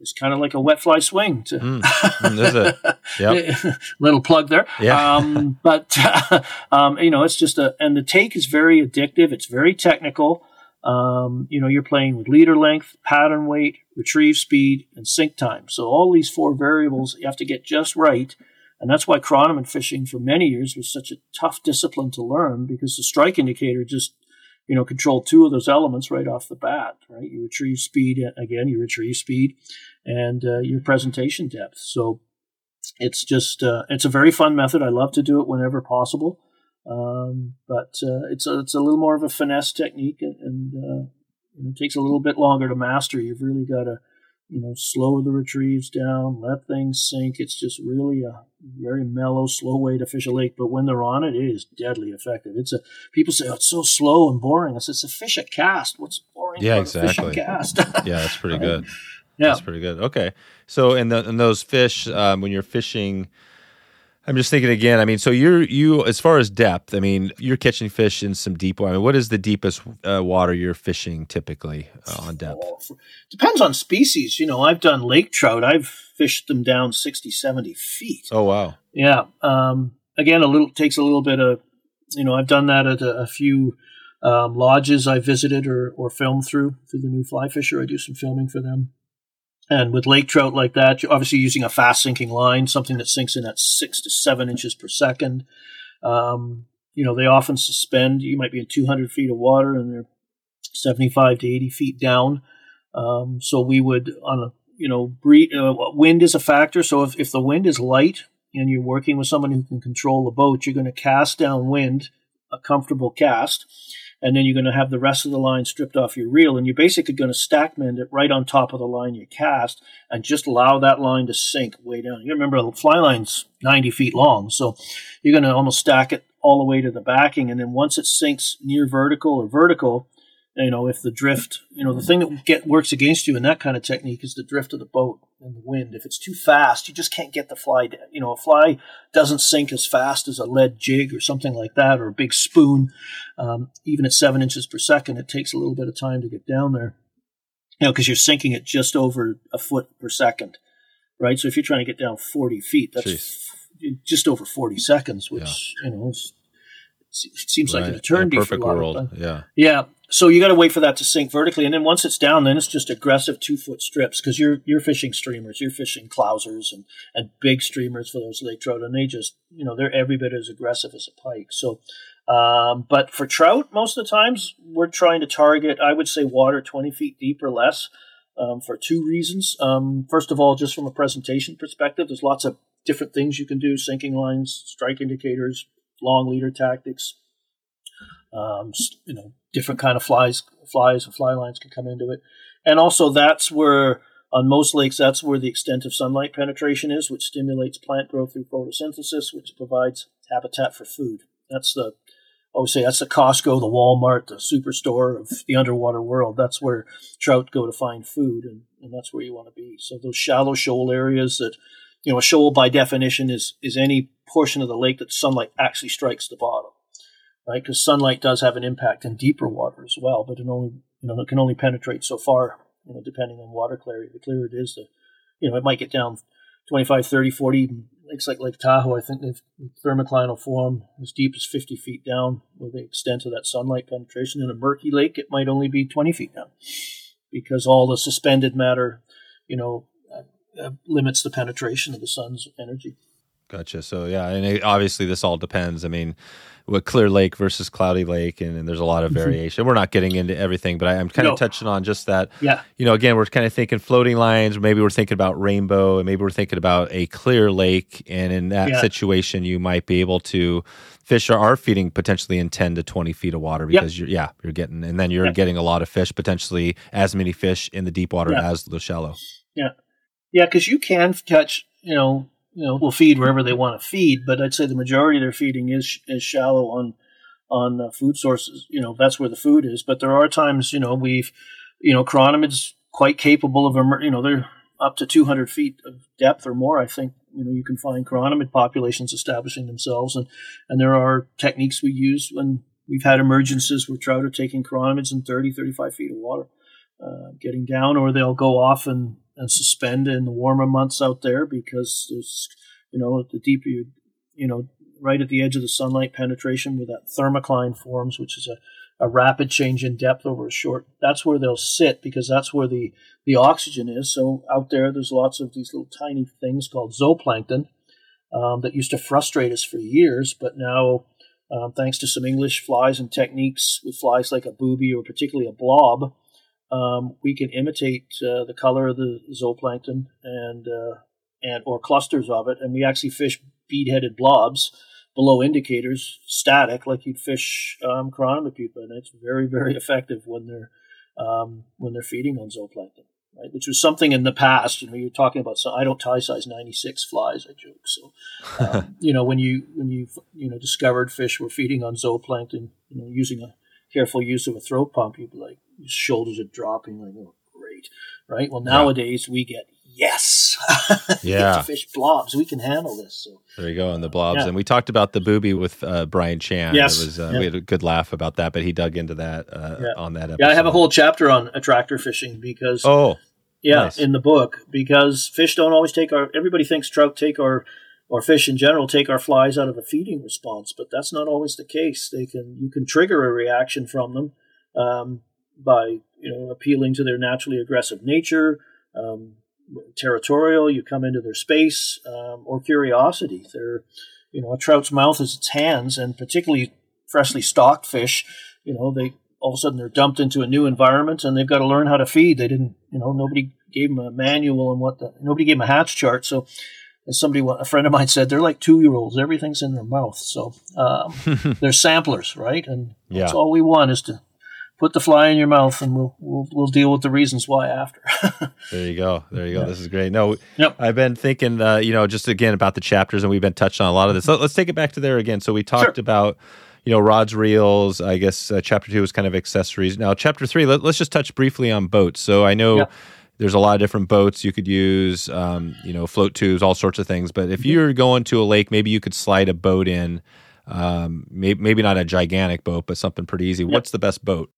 it's kind of like a wet fly swing. To mm, mm yep. little plug there. Yeah. Um, but uh, um, you know, it's just a and the take is very addictive. It's very technical. Um, you know, you're playing with leader length, pattern weight, retrieve speed, and sink time. So all these four variables you have to get just right. And that's why chironomid fishing for many years was such a tough discipline to learn because the strike indicator just you know, control two of those elements right off the bat, right? You retrieve speed, again, you retrieve speed and uh, your presentation depth. So it's just, uh, it's a very fun method. I love to do it whenever possible. Um, but uh, it's, a, it's a little more of a finesse technique and, and uh, it takes a little bit longer to master. You've really got to, you know, slow the retrieves down, let things sink. It's just really a very mellow, slow way to fish a lake. But when they're on it, it is deadly effective. It's a people say oh, it's so slow and boring. I said it's a fish at cast. What's boring? Yeah, exactly. cast. yeah, that's pretty good. Yeah, that's pretty good. Okay, so in the in those fish, um, when you're fishing I'm just thinking again. I mean, so you're you as far as depth. I mean, you're catching fish in some deep water. I mean, what is the deepest uh, water you're fishing typically uh, on depth? Depends on species. You know, I've done lake trout. I've fished them down 60, 70 feet. Oh wow! Yeah. Um, again, a little takes a little bit of. You know, I've done that at a, a few um, lodges I visited or or filmed through through the new fly fisher. I do some filming for them. And with lake trout like that, you're obviously using a fast sinking line, something that sinks in at six to seven inches per second. Um, you know, they often suspend. You might be in 200 feet of water and they're 75 to 80 feet down. Um, so we would, on a, you know, breed, uh, wind is a factor. So if, if the wind is light and you're working with someone who can control the boat, you're going to cast downwind, a comfortable cast and then you're going to have the rest of the line stripped off your reel, and you're basically going to stack mend it right on top of the line you cast, and just allow that line to sink way down. You remember the fly line's 90 feet long, so you're going to almost stack it all the way to the backing, and then once it sinks near vertical or vertical, you know, if the drift, you know, the thing that get works against you in that kind of technique is the drift of the boat and the wind. If it's too fast, you just can't get the fly. Down. You know, a fly doesn't sink as fast as a lead jig or something like that, or a big spoon. Um, even at seven inches per second, it takes a little bit of time to get down there. You know, because you're sinking it just over a foot per second, right? So if you're trying to get down 40 feet, that's Jeez. just over 40 seconds, which yeah. you know it seems right. like an eternity. a perfect world, yeah, yeah so you got to wait for that to sink vertically, and then once it's down, then it's just aggressive two foot strips because you're you're fishing streamers, you're fishing clousers and and big streamers for those lake trout, and they just you know they're every bit as aggressive as a pike. So, um, but for trout, most of the times we're trying to target, I would say, water twenty feet deep or less. Um, for two reasons. Um, first of all, just from a presentation perspective, there's lots of different things you can do: sinking lines, strike indicators, long leader tactics, um, you know, different kind of flies, flies and fly lines can come into it. And also that's where, on most lakes, that's where the extent of sunlight penetration is, which stimulates plant growth through photosynthesis, which provides habitat for food. That's the, I always say that's the Costco, the Walmart, the superstore of the underwater world. That's where trout go to find food, and, and that's where you want to be. So those shallow shoal areas that you know, a shoal by definition is is any portion of the lake that sunlight actually strikes the bottom, right? Because sunlight does have an impact in deeper water as well, but it only you know it can only penetrate so far, you know, depending on water clarity. The clearer it is, the you know, it might get down 25, 30, 40 lakes like Lake Tahoe. I think the thermocline will form as deep as 50 feet down with the extent of that sunlight penetration. In a murky lake, it might only be 20 feet down because all the suspended matter, you know, uh, uh, limits the penetration of the sun's energy. Gotcha. So yeah, and it, obviously this all depends. I mean, with Clear Lake versus Cloudy Lake, and, and there's a lot of mm-hmm. variation. We're not getting into everything, but I, am kind no. of touching on just that. Yeah. You know, again, we're kind of thinking floating lines. Maybe we're thinking about rainbow, and maybe we're thinking about a clear lake. And in that yeah. situation, you might be able to fish are, are feeding potentially in 10 to 20 feet of water because yep. you're yeah you're getting and then you're yep. getting a lot of fish potentially as many fish in the deep water as the shallow yeah yeah because you can catch you know you know will feed wherever they want to feed, but I'd say the majority of their feeding is is shallow on on uh, food sources. You know that's where the food is. But there are times you know we've you know chironomids quite capable of you know they're up to 200 feet of depth or more. I think you know you can find chironomid populations establishing themselves, and and there are techniques we use when we've had emergencies where trout are taking chironomids in 30, 35 feet of water, uh, getting down, or they'll go off and and suspend in the warmer months out there because there's, you know, the deeper you, you know, right at the edge of the sunlight penetration where that thermocline forms, which is a, a rapid change in depth over a short. That's where they'll sit because that's where the, the oxygen is. So out there, there's lots of these little tiny things called zooplankton um, that used to frustrate us for years, but now, um, thanks to some English flies and techniques with flies like a booby or particularly a blob, um, we can imitate uh, the color of the zooplankton and uh, and or clusters of it, and we actually fish bead-headed blobs below indicators, static, like you'd fish um, chironomid pupa, and it's very very effective when they're um, when they're feeding on zooplankton. Right, which was something in the past. You know, you're talking about. So I don't tie size 96 flies. I joke. So, um, you know, when you when you you know discovered fish were feeding on zooplankton, you know, using a careful use of a throat pump, you'd be like, shoulders are dropping, like, oh, great, right? Well, nowadays yeah. we get yes, yeah, fish blobs. We can handle this. So there you go on the blobs, yeah. and we talked about the booby with uh, Brian Chan. Yes, was, uh, yeah. we had a good laugh about that, but he dug into that uh, on that episode. Yeah, I have a whole chapter on attractor fishing because oh. Yeah, nice. in the book because fish don't always take our. Everybody thinks trout take our or fish in general take our flies out of a feeding response, but that's not always the case. They can you can trigger a reaction from them um, by you know appealing to their naturally aggressive nature, um, territorial. You come into their space um, or curiosity. They're you know a trout's mouth is its hands, and particularly freshly stocked fish. You know they all of a sudden they're dumped into a new environment and they've got to learn how to feed. They didn't you know nobody gave them a manual and what the nobody gave them a hatch chart so as somebody, a friend of mine said, they're like two year olds. Everything's in their mouth. So um, they're samplers, right? And yeah. that's all we want is to put the fly in your mouth, and we'll we'll, we'll deal with the reasons why after. there you go. There you go. Yeah. This is great. No, yep. I've been thinking, uh, you know, just again about the chapters, and we've been touched on a lot of this. Let's take it back to there again. So we talked sure. about you know rods reels i guess uh, chapter two was kind of accessories now chapter three let, us just touch briefly on boats so i know there's a lot of different boats you could use, um, you know, float tubes, all sorts of things. But if mm-hmm. you're going to a lake, maybe you could slide a boat in. Um, maybe, maybe not a gigantic boat, but something pretty easy. Yep. What's the best boat?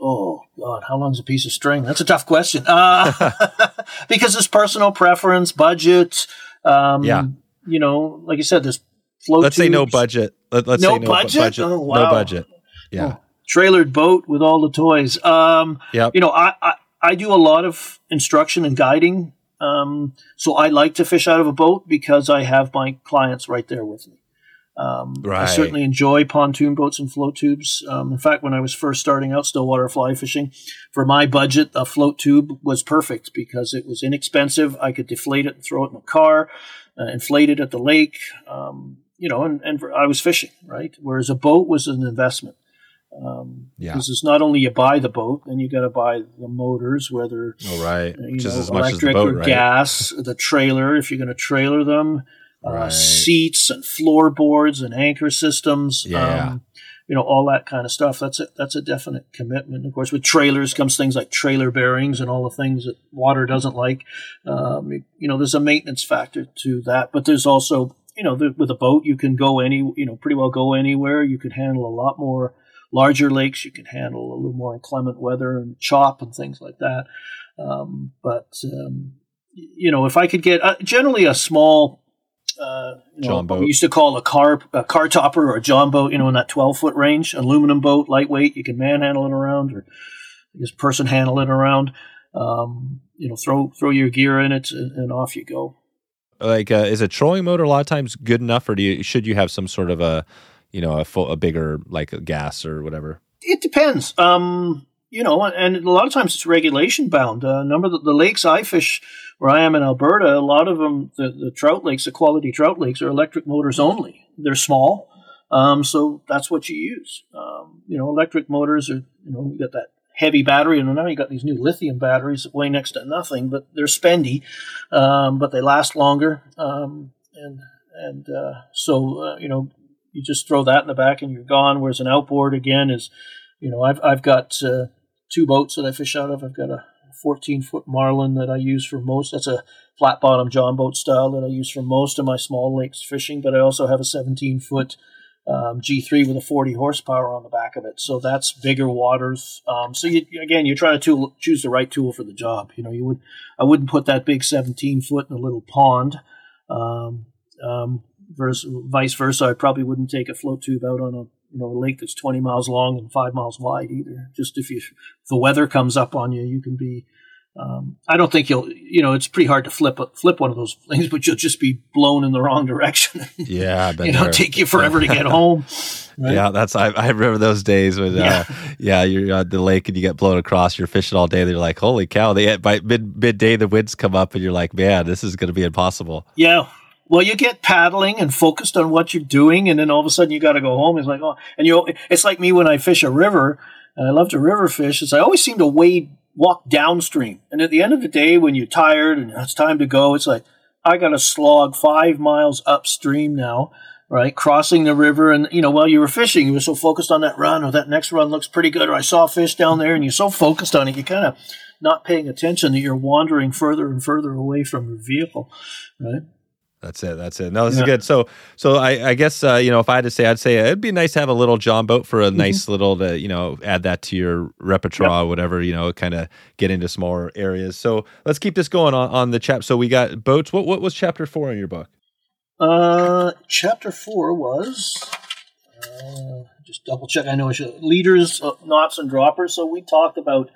Oh God, how long's a piece of string? That's a tough question. Uh, because it's personal preference, budget. Um, yeah, you know, like you said, there's float. Let's tubes. say no budget. Let, us no say no budget. budget. Oh, wow. No budget. Yeah. Oh, trailered boat with all the toys. Um, yeah. You know, I, I I do a lot of instruction and guiding. Um, so I like to fish out of a boat because I have my clients right there with me. Um, right. I certainly enjoy pontoon boats and float tubes. Um, in fact, when I was first starting out stillwater fly fishing, for my budget, a float tube was perfect because it was inexpensive. I could deflate it and throw it in the car, uh, inflate it at the lake, um, you know, and, and I was fishing, right? Whereas a boat was an investment. Um, yeah. Because it's not only you buy the boat, then you got to buy the motors, whether oh, right. you Just know, as much electric boat, or right? gas, the trailer if you're going to trailer them, uh, right. uh, seats and floorboards and anchor systems. Yeah. Um, you know, all that kind of stuff. That's a, that's a definite commitment. Of course, with trailers comes things like trailer bearings and all the things that water doesn't like. Um, you know, there's a maintenance factor to that, but there's also, you know, the, with a boat, you can go any, you know, pretty well go anywhere. You can handle a lot more larger lakes. You can handle a little more inclement weather and chop and things like that. Um, but, um, you know, if I could get uh, generally a small uh, you know, we used to call a car a car topper or a john boat, you know, in that 12 foot range, aluminum boat, lightweight, you can manhandle it around or just person handle it around. Um, you know, throw throw your gear in it and, and off you go. Like, uh, is a trolling motor a lot of times good enough, or do you should you have some sort of a, you know, a full, a bigger like a gas or whatever? It depends. Um, you know, and a lot of times it's regulation bound. Uh, number of the, the, lakes I fish where I am in Alberta, a lot of them, the, the trout lakes, the quality trout lakes, are electric motors only. They're small, um, so that's what you use. Um, you know, electric motors are, you know, you got that heavy battery, and now you got these new lithium batteries that weigh next to nothing, but they're spendy, um, but they last longer, um, and and uh, so uh, you know, you just throw that in the back and you're gone. Whereas an outboard again is, you know, I've I've got uh, two boats that I fish out of. I've got a 14 foot Marlon that I use for most. That's a flat bottom john boat style that I use for most of my small lakes fishing. But I also have a 17 foot um, G3 with a 40 horsepower on the back of it. So that's bigger waters. Um, so you, again, you're trying to tool, choose the right tool for the job. You know, you would I wouldn't put that big 17 foot in a little pond. Um, um versus vice versa, I probably wouldn't take a float tube out on a you know a lake that's 20 miles long and five miles wide either. Just if you if the weather comes up on you, you can be. Um, I don't think you'll. You know, it's pretty hard to flip flip one of those things, but you'll just be blown in the wrong direction. Yeah, you know, take you forever to get home. Right? Yeah, that's I, I remember those days when uh, yeah. yeah you're at the lake and you get blown across. You're fishing all day. They're like, holy cow! They by mid midday the winds come up and you're like, man, this is going to be impossible. Yeah, well, you get paddling and focused on what you're doing, and then all of a sudden you got to go home. It's like, oh, and you, it's like me when I fish a river, and I love to river fish. Is I always seem to wade, walk downstream, and at the end of the day, when you're tired and it's time to go, it's like I got to slog five miles upstream now, right, crossing the river, and you know, while you were fishing, you were so focused on that run, or that next run looks pretty good, or I saw a fish down there, and you're so focused on it, you kind of not paying attention that you're wandering further and further away from your vehicle, right? That's it. That's it. No, this yeah. is good. So, so I, I guess uh, you know, if I had to say, I'd say it'd be nice to have a little John boat for a mm-hmm. nice little to you know add that to your repertoire, yep. whatever you know, kind of get into smaller areas. So let's keep this going on on the chap. So we got boats. What what was chapter four in your book? Uh, chapter four was uh, just double check. I know it's leaders, uh, knots, and droppers. So we talked about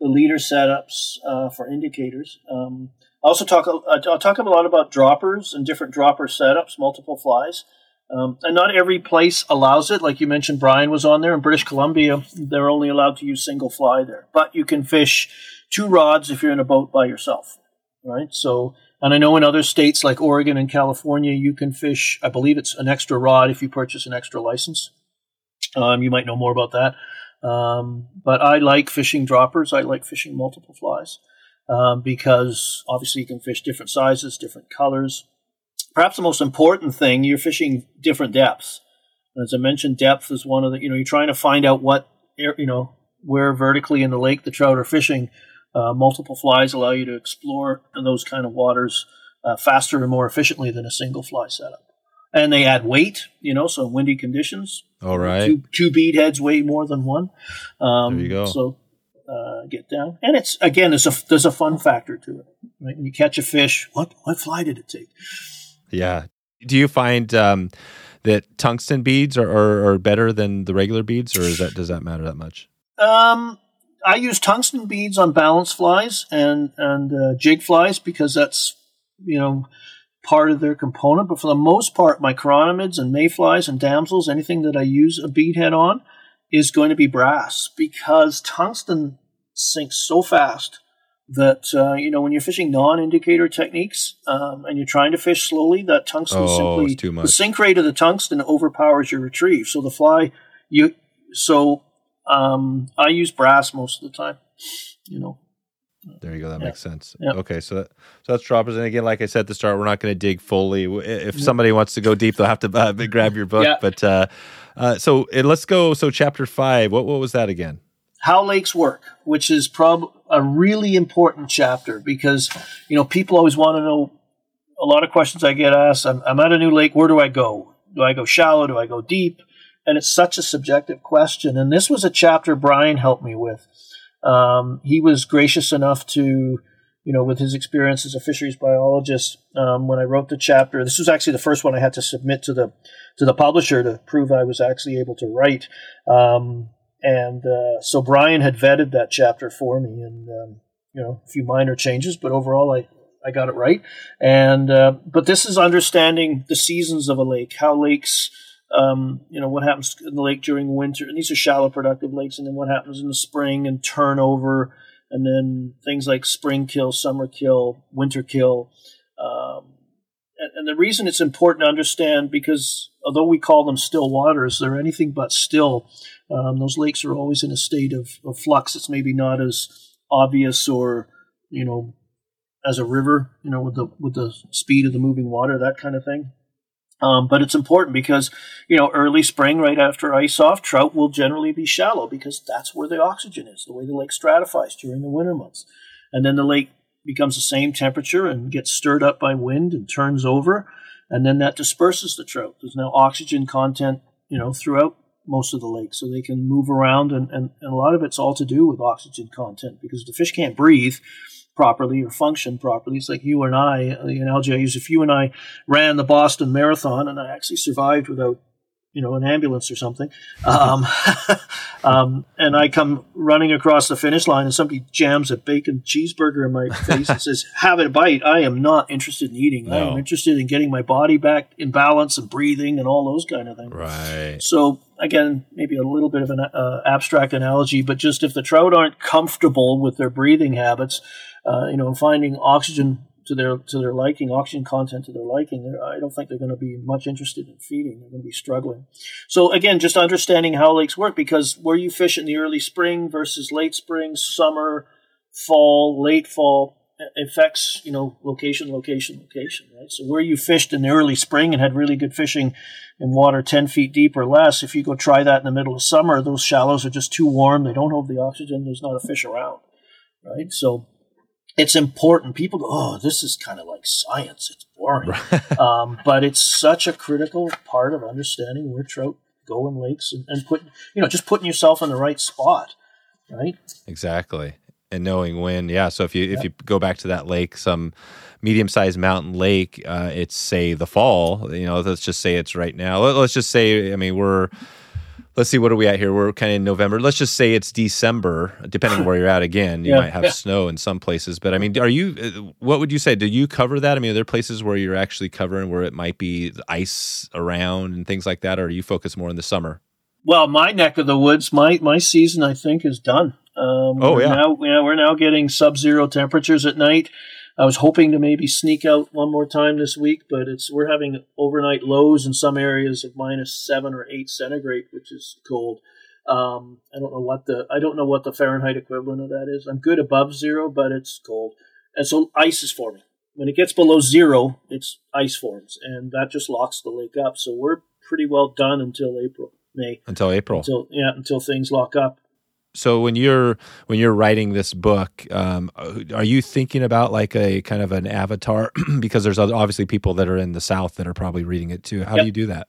the leader setups uh, for indicators. Um, I also talk I'll talk a lot about droppers and different dropper setups, multiple flies. Um, and not every place allows it. Like you mentioned, Brian was on there in British Columbia. They're only allowed to use single fly there, but you can fish two rods if you're in a boat by yourself, right? So, and I know in other states like Oregon and California, you can fish. I believe it's an extra rod if you purchase an extra license. Um, you might know more about that. Um, but I like fishing droppers. I like fishing multiple flies um, because obviously you can fish different sizes, different colors. Perhaps the most important thing, you're fishing different depths. And As I mentioned, depth is one of the, you know, you're trying to find out what, you know, where vertically in the lake the trout are fishing. Uh, multiple flies allow you to explore those kind of waters uh, faster and more efficiently than a single fly setup. And they add weight, you know, so windy conditions. All right. Two, two bead heads weigh more than one. Um, there you go. So uh, get down. And it's again, there's a there's a fun factor to it. Right? When you catch a fish, what what fly did it take? Yeah. Do you find um, that tungsten beads are, are, are, better than the regular beads, or is that does that matter that much? Um, I use tungsten beads on balance flies and and uh, jig flies because that's you know part of their component. But for the most part, my chironomids and mayflies and damsels, anything that I use a bead head on, is going to be brass because tungsten sinks so fast that uh, you know when you're fishing non-indicator techniques um, and you're trying to fish slowly, that tungsten oh, simply the sink rate of the tungsten overpowers your retrieve. So the fly you so um, I use brass most of the time. You know, There you go. That Yeah. makes sense. Yeah. Okay, so that, so that's droppers. And again, like I said at the start, we're not going to dig fully. If somebody wants to go deep, they'll have to uh, grab your book. Yeah. But uh, uh, so let's go. So chapter five. What what was that again? how lakes work, which is prob a really important chapter because you know people always want to know. A lot of questions I get asked. I'm, I'm at a new lake. Where do I go? Do I go shallow? Do I go deep? And it's such a subjective question. And this was a chapter Brian helped me with. Um, he was gracious enough to, you know, with his experience as a fisheries biologist, um, when I wrote the chapter. This was actually the first one I had to submit to the to the publisher to prove I was actually able to write. Um, and uh, so Brian had vetted that chapter for me, and um, you know, a few minor changes, but overall, I I got it right. And uh, but this is understanding the seasons of a lake, how lakes, um, you know, what happens in the lake during winter, and these are shallow productive lakes, and then what happens in the spring and turnover, and then things like spring kill, summer kill, winter kill. Um, and, and the reason it's important to understand because although we call them still waters, they're anything but still. Um, those lakes are always in a state of, of flux. It's maybe not as obvious or you know as a river, you know, with the with the speed of the moving water, that kind of thing. Um, but it's important because you know early spring, right after ice off, trout will generally be shallow because that's where the oxygen is, the way the lake stratifies during the winter months, and then the lake becomes the same temperature and gets stirred up by wind and turns over, and then that disperses the trout. There's now oxygen content, you know, throughout most of the lake, so they can move around, and, and, and a lot of it's all to do with oxygen content because the fish can't breathe properly or function properly. It's like you and I, the analogy I use, if you and I ran the Boston Marathon and I actually survived without, you know, an ambulance or something, um, um, and I come running across the finish line and somebody jams a bacon cheeseburger in my face and says, have a bite, I am not interested in eating. I am interested in getting my body back in balance and breathing and all those kind of things. Right. So again, maybe a little bit of an uh, abstract analogy, but just if the trout aren't comfortable with their breathing habits, uh, you know, finding oxygen to their to their liking, oxygen content to their liking, I don't think they're going to be much interested in feeding. They're going to be struggling. So again, just understanding how lakes work because where you fish in the early spring versus late spring, summer, fall, late fall affects you know location, location, location. Right. So where you fished in the early spring and had really good fishing in water 10 feet deep or less, if you go try that in the middle of summer, those shallows are just too warm. They don't hold the oxygen. There's not a fish around, right? So it's important. People go, oh, this is kind of like science. It's boring. um, but it's such a critical part of understanding where trout go in lakes and, and put, you know, just putting yourself in the right spot, right? Exactly. And knowing when, yeah. So if you if you go back to that lake, some medium sized mountain lake, uh, it's say the fall. You know, let's just say it's right now. Let, us just say, I mean, we're let's see, what are we at here? We're kind of in November. Let's just say it's December, depending on where you're at. Again, you Yeah, might have yeah. snow in some places, but I mean, are you? uh, What would you say? Do you cover that? I mean, are there places where you're actually covering where it might be ice around and things like that, or are you focus more in the summer? Well, my neck of the woods, my, my season, I think, is done. Um, Oh, we're yeah. Now, yeah, we're now getting sub-zero temperatures at night. I was hoping to maybe sneak out one more time this week, but it's we're having overnight lows in some areas of minus seven or eight centigrade, which is cold. Um, I don't know what the I don't know what the Fahrenheit equivalent of that is. I'm good above zero, but it's cold, and so ice is forming. When it gets below zero, it's ice forms, and that just locks the lake up. So we're pretty well done until April, May Until April. until yeah until things lock up. So when you're when you're writing this book um, are you thinking about like a kind of an avatar because there's other, obviously people that are in the south that are probably reading it too how do you do that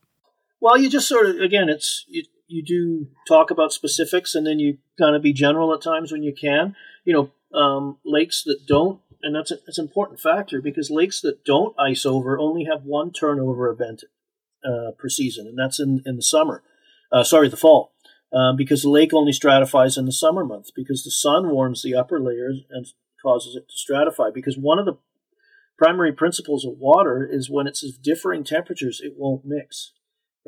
Well, you just sort of again, it's you, you do talk about specifics, and then you kind of be general at times when you can. You know, um, lakes that don't, and that's a, it's an important factor because lakes that don't ice over only have one turnover event uh, per season, and that's in in the summer. Uh, sorry, the fall. Um, because the lake only stratifies in the summer months because the sun warms the upper layers and causes it to stratify. Because one of the primary principles of water is when it's of differing temperatures, it won't mix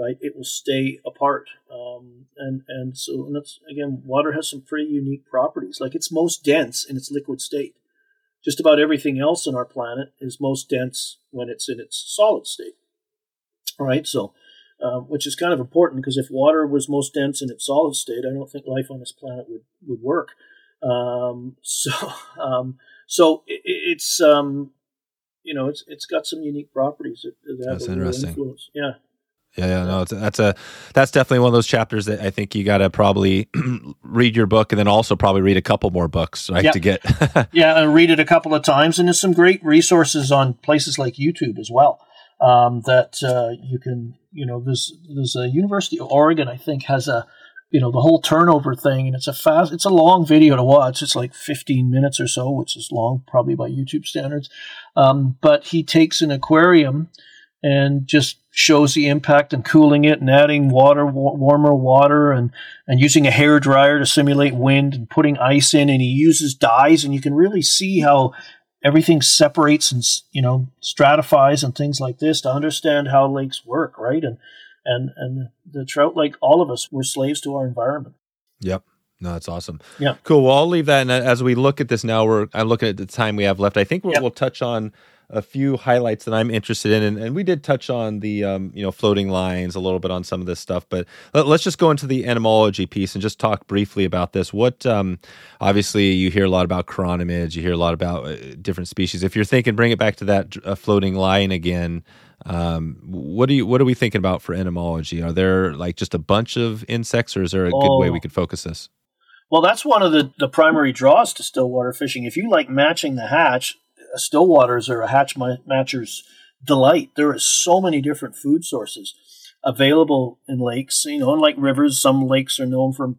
right? It will stay apart. Um, and, and so, and that's, again, water has some pretty unique properties. Like it's most dense in its liquid state. Just about everything else on our planet is most dense when it's in its solid state, right? So, um, which is kind of important because if water was most dense in its solid state, I don't think life on this planet would, would work. Um, so um, so it, it's um, you know it's it's got some unique properties that, that have That's a real interesting. influence. Yeah. Yeah, yeah, no, it's, that's a that's definitely one of those chapters that I think you got to probably read your book and then also probably read a couple more books, right? Yeah. To get Yeah, I read it a couple of times, and there's some great resources on places like YouTube as well. Um, that uh, you can, you know, there's there's a University of Oregon, I think, has a, you know, the whole turnover thing, and it's a fast, it's a long video to watch. It's like 15 minutes or so, which is long, probably by YouTube standards. Um, but he takes an aquarium and just shows the impact and cooling it and adding water, wa- warmer water, and and using a hair dryer to simulate wind and putting ice in, and he uses dyes, and you can really see how everything separates and you know stratifies and things like this to understand how lakes work, right? And and and the trout, like all of us, we're slaves to our environment. Yep. No, that's awesome. Yeah. Cool. Well, I'll leave that. And uh, as we look at this now, we're I'm looking at the time we have left. I think we'll, Yep. we'll touch on a few highlights that I'm interested in, and, and we did touch on the um, you know floating lines a little bit on some of this stuff. But let, us just go into the entomology piece and just talk briefly about this. What um, obviously you hear a lot about chironomids, you hear a lot about uh, different species. If you're thinking, bring it back to that uh, floating line again. Um, what do you what are we thinking about for entomology? Are there like just a bunch of insects, or is there a good way Oh. we could focus this? Well, that's one of the, the primary draws to stillwater fishing. If you like matching the hatch, stillwaters are a hatch matcher's delight. There are so many different food sources available in lakes. You know, unlike rivers, some lakes are known for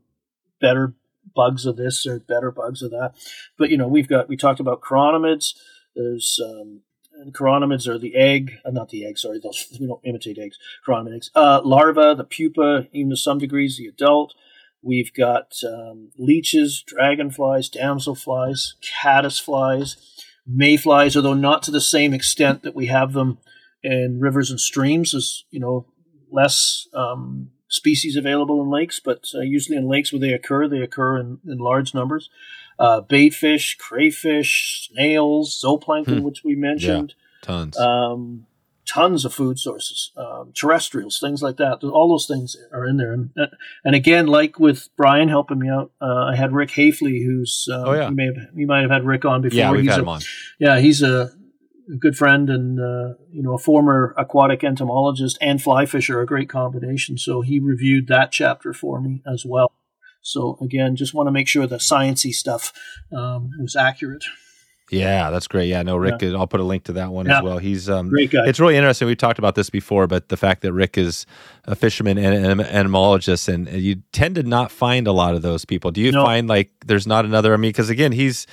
better bugs of this or better bugs of that. But you know, we've got we talked about chironomids. There's um, chironomids are the egg, uh, not the egg. Sorry, those we don't imitate eggs. Chironomid eggs, uh, larva, the pupa, even to some degrees the adult. We've got um, leeches, dragonflies, damselflies, caddisflies, mayflies, although not to the same extent that we have them in rivers and streams. There's you know less um, species available in lakes, but uh, usually in lakes where they occur, they occur in, in large numbers. Uh, baitfish, crayfish, snails, zooplankton, Hmm. which we mentioned Tons. um, tons of food sources, um, terrestrials, things like that. All those things are in there. And, and again, like with Brian helping me out, uh, I had Rick Hafele, who's um, Oh, yeah. you may have you might have had Rick on before. yeah, we've he's had a, him on. Yeah, he's a, a good friend and uh, you know a former aquatic entomologist and fly fisher, a great combination. So he reviewed that chapter for me as well. So again, just want to make sure the sciency stuff um, was accurate. Yeah, that's great. Yeah, no, Rick. I'll put a link to that one Yeah. as well. He's um, Great guy. It's really interesting. We've talked about this before, but the fact that Rick is a fisherman and an entomologist, and you tend to not find a lot of those people. Do you No. find like there's not another? I mean, because again, he's.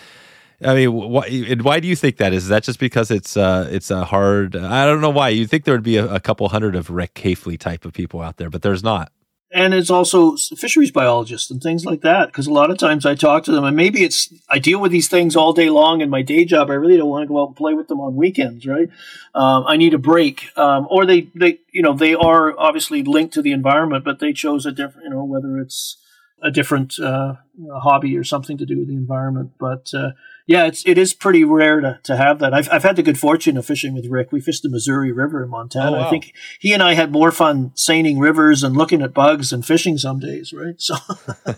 I mean, why, why do you think that is? Is that just because it's uh, it's a hard? I don't know why. You'd think there would be a, a couple hundred of Rick Hafele type of people out there, but there's not. And it's also fisheries biologists and things like that. Because a lot of times I talk to them, and maybe it's I deal with these things all day long in my day job. I really don't want to go out and play with them on weekends, right? Um, I need a break, um, or they they you know they are obviously linked to the environment, but they chose a different you know whether it's a different uh, hobby or something to do with the environment. But uh, yeah, it's it is pretty rare to, to have that. I've I've had the good fortune of fishing with Rick. We fished the Missouri River in Montana. Oh, wow. I think he and I had more fun seining rivers and looking at bugs and fishing some days, right? So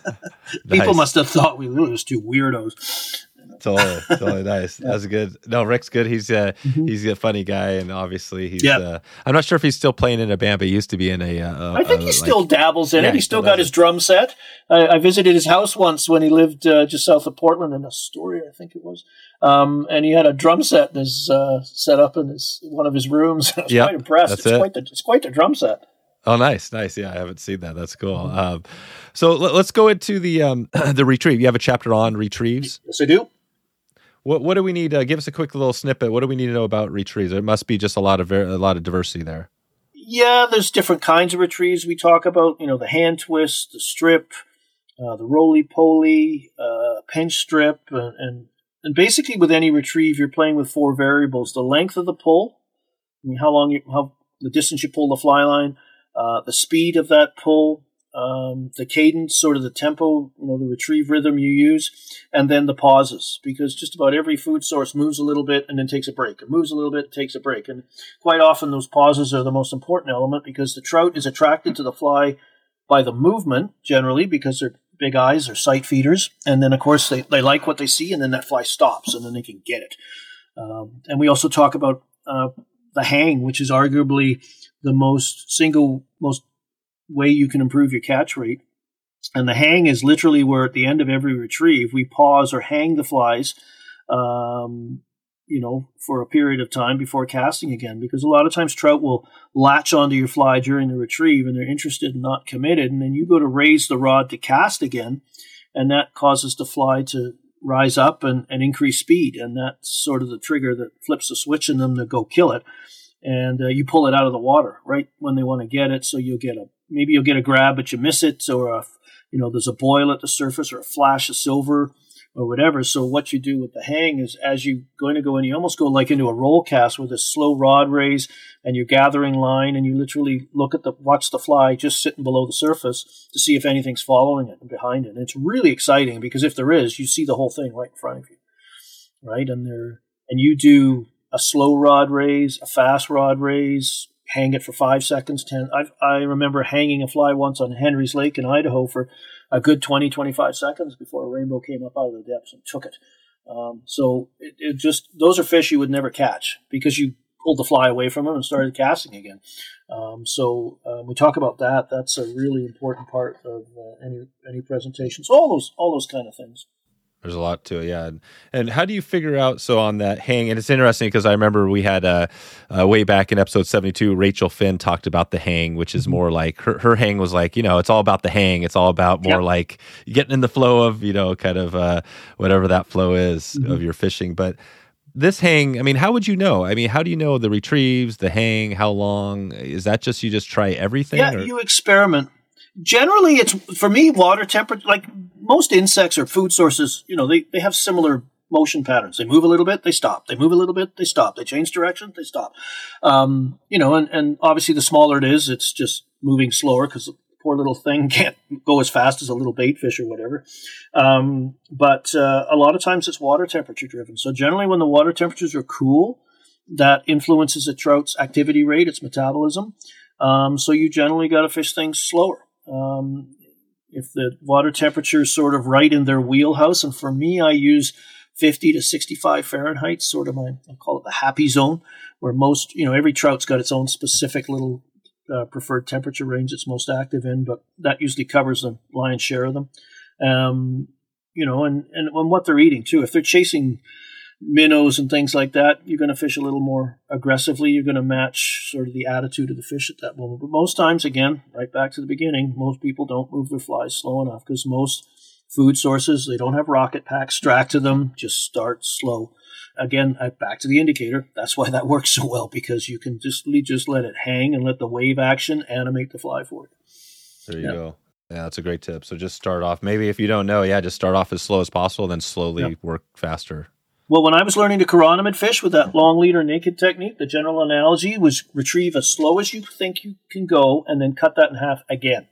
people must have thought we were just two weirdos. Totally, totally nice. That's a good. No, Rick's good. He's uh, he's a funny guy, and obviously he's. Mm-hmm. Yeah. Uh, I'm not sure if he's still playing in a band, but he used to be in a. Uh, I think he like- still dabbles in Yeah, it. He still got his it. drum set. I, I visited his house once when he lived uh, just south of Portland in Astoria, I think it was. Um, and he had a drum set in his, uh, set up in his one of his rooms. I was Yep, quite impressed. that's It's it. quite the it's quite the drum set. Oh, nice, nice. Yeah, I haven't seen that. That's cool. Mm-hmm. Um, so let, us go into the um, the retrieve. You have a chapter on retrieves. Yes, I do. What what do we need? Uh, give us a quick little snippet. What do we need to know about retrieves? There must be just a lot of ver- a lot of diversity there. Yeah, there's different kinds of retrieves we talk about. You know, the hand twist, the strip, uh, the roly poly, uh, pinch strip, and, and and basically with any retrieve, you're playing with four variables: the length of the pull, I mean, how long you, how the distance you pull the fly line, uh, the speed of that pull, um, the cadence, sort of the tempo, you know, the retrieve rhythm you use, and then the pauses, because just about every food source moves a little bit and then takes a break. It moves a little bit, takes a break, and quite often those pauses are the most important element because the trout is attracted to the fly by the movement generally because they're big eyes or sight feeders. And then, of course, they, they like what they see, and then that fly stops, and then they can get it. Um, and we also talk about uh, the hang, which is arguably the most single most way you can improve your catch rate. And the hang is literally where at the end of every retrieve we pause or hang the flies, um, you know, for a period of time before casting again. Because a lot of times trout will latch onto your fly during the retrieve and they're interested and not committed, and then you go to raise the rod to cast again, and that causes the fly to rise up and, and increase speed, and that's sort of the trigger that flips the switch in them to go kill it and uh, you pull it out of the water right when they want to get it. So you'll get a maybe you'll get a grab, but you miss it, or a you know there's a boil at the surface or a flash of silver or whatever. So what you do with the hang is as you're going to go in, you almost go like into a roll cast with a slow rod raise, and you're gathering line, and you literally look at the watch the fly just sitting below the surface to see if anything's following it and behind it. And it's really exciting because if there is, you see the whole thing right in front of you, right? And there and you do a slow rod raise, a fast rod raise, hang it for five seconds, 10. I, I remember hanging a fly once on Henry's Lake in Idaho for a good 20, 25 seconds before a rainbow came up out of the depths and took it. Um, so it, it, just, those are fish you would never catch because you pulled the fly away from them and started casting again. Um, so um, we talk about that. That's a really important part of uh, any any presentations, all those all those kind of things. There's a lot to it, yeah. And, and, how do you figure out so on that hang? And it's interesting because I remember we had uh, uh, way back in episode 72, Rachel Finn talked about the hang, which is mm-hmm. more like her, her hang was like, you know, it's all about the hang. It's all about more yep. like getting in the flow of, you know, kind of uh, whatever that flow is mm-hmm. of your fishing. But this hang, I mean, how would you know? I mean, how do you know the retrieves, the hang, how long? Is that just you just try everything? Yeah, or? you experiment generally it's for me water temperature like most insects or food sources you know they, they have similar motion patterns. They move a little bit they stop. They move a little bit they stop. They change direction they stop. Um, you know and, and obviously the smaller it is it's just moving slower because the poor little thing can't go as fast as a little bait fish or whatever. Um, but uh, a lot of times it's water temperature driven. So generally when the water temperatures are cool that influences a trout's activity rate its metabolism. Um, so you generally got to fish things slower um, if the water temperature is sort of right in their wheelhouse, and for me, I use 50 to 65 Fahrenheit, sort of my, I call it the happy zone, where most, you know, every trout's got its own specific little uh, preferred temperature range it's most active in, but that usually covers the lion's share of them. Um, you know, and, and, and what they're eating too. If they're chasing minnows and things like that, you're going to fish a little more aggressively. You're going to match sort of the attitude of the fish at that moment. But most times, again, right back to the beginning, most people don't move their flies slow enough because most food sources, they don't have rocket packs strapped to them. Just start slow. Again, back to the indicator. That's why that works so well because you can just just let it hang and let the wave action animate the fly for you. There you yeah. go. Yeah, that's a great tip. So just start off. Maybe if you don't know, yeah, just start off as slow as possible, then slowly work faster. Well, when I was learning to chironomid fish with that long leader naked technique, the general analogy was retrieve as slow as you think you can go and then cut that in half again.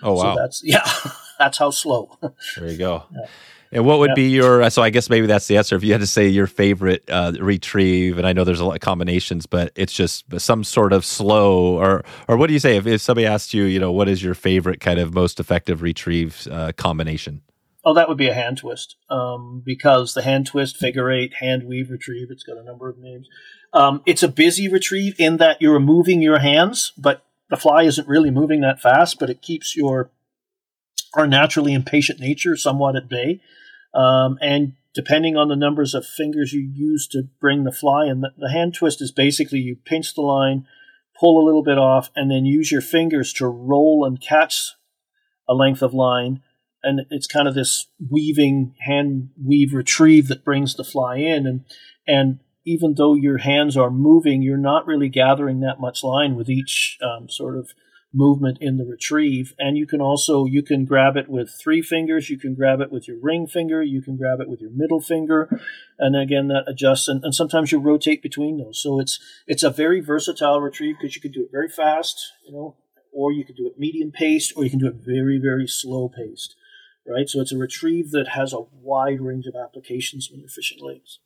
Oh, wow. So that's, yeah, that's how slow. There you go. Yeah. And what would yeah. be your? So I guess maybe that's the answer. If you had to say your favorite uh, retrieve, and I know there's a lot of combinations, but it's just some sort of slow, or or what do you say if, if somebody asked you, you know, what is your favorite kind of most effective retrieve uh, combination? Oh, that would be a hand twist, um, because the hand twist, figure eight, hand weave retrieve. It's got a number of names. Um, it's a busy retrieve in that you're moving your hands, but the fly isn't really moving that fast. But it keeps your our naturally impatient nature somewhat at bay. Um, and depending on the numbers of fingers you use to bring the fly in, the, the hand twist is basically you pinch the line, pull a little bit off, and then use your fingers to roll and catch a length of line and it's kind of this weaving hand weave retrieve that brings the fly in. And and even though your hands are moving you're not really gathering that much line with each um, sort of movement in the retrieve. And you can also you can grab it with three fingers. You can grab it with your ring finger. You can grab it with your middle finger. And again that adjusts and, and sometimes you rotate between those. So it's it's a very versatile retrieve because you can do it very fast you know or you can do it medium paced or you can do it very very slow paced right? So it's a retrieve that has a wide range of applications when you're fishing lakes.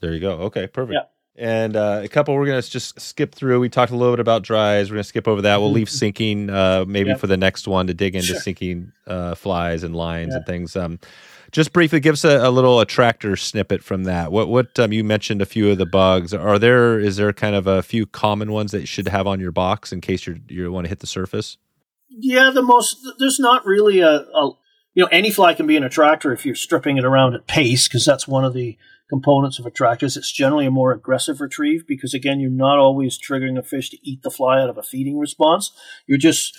There you go. Okay, perfect. Yeah. And uh, a couple we're going to just skip through. We talked a little bit about dries. We're going to skip over that. We'll leave Mm-hmm. sinking uh, maybe for the next one to dig into Sure. sinking uh, flies and lines Yeah. and things. Um, just briefly, give us a, a little attractor snippet from that. What what um, you mentioned a few of the bugs. Are there is there kind of a few common ones that you should have on your box in case you you want to hit the surface? Yeah, the most there's not really a, a you know any fly can be an attractor if you're stripping it around at pace because that's one of the components of attractors. It's generally a more aggressive retrieve because again you're not always triggering a fish to eat the fly out of a feeding response. You're just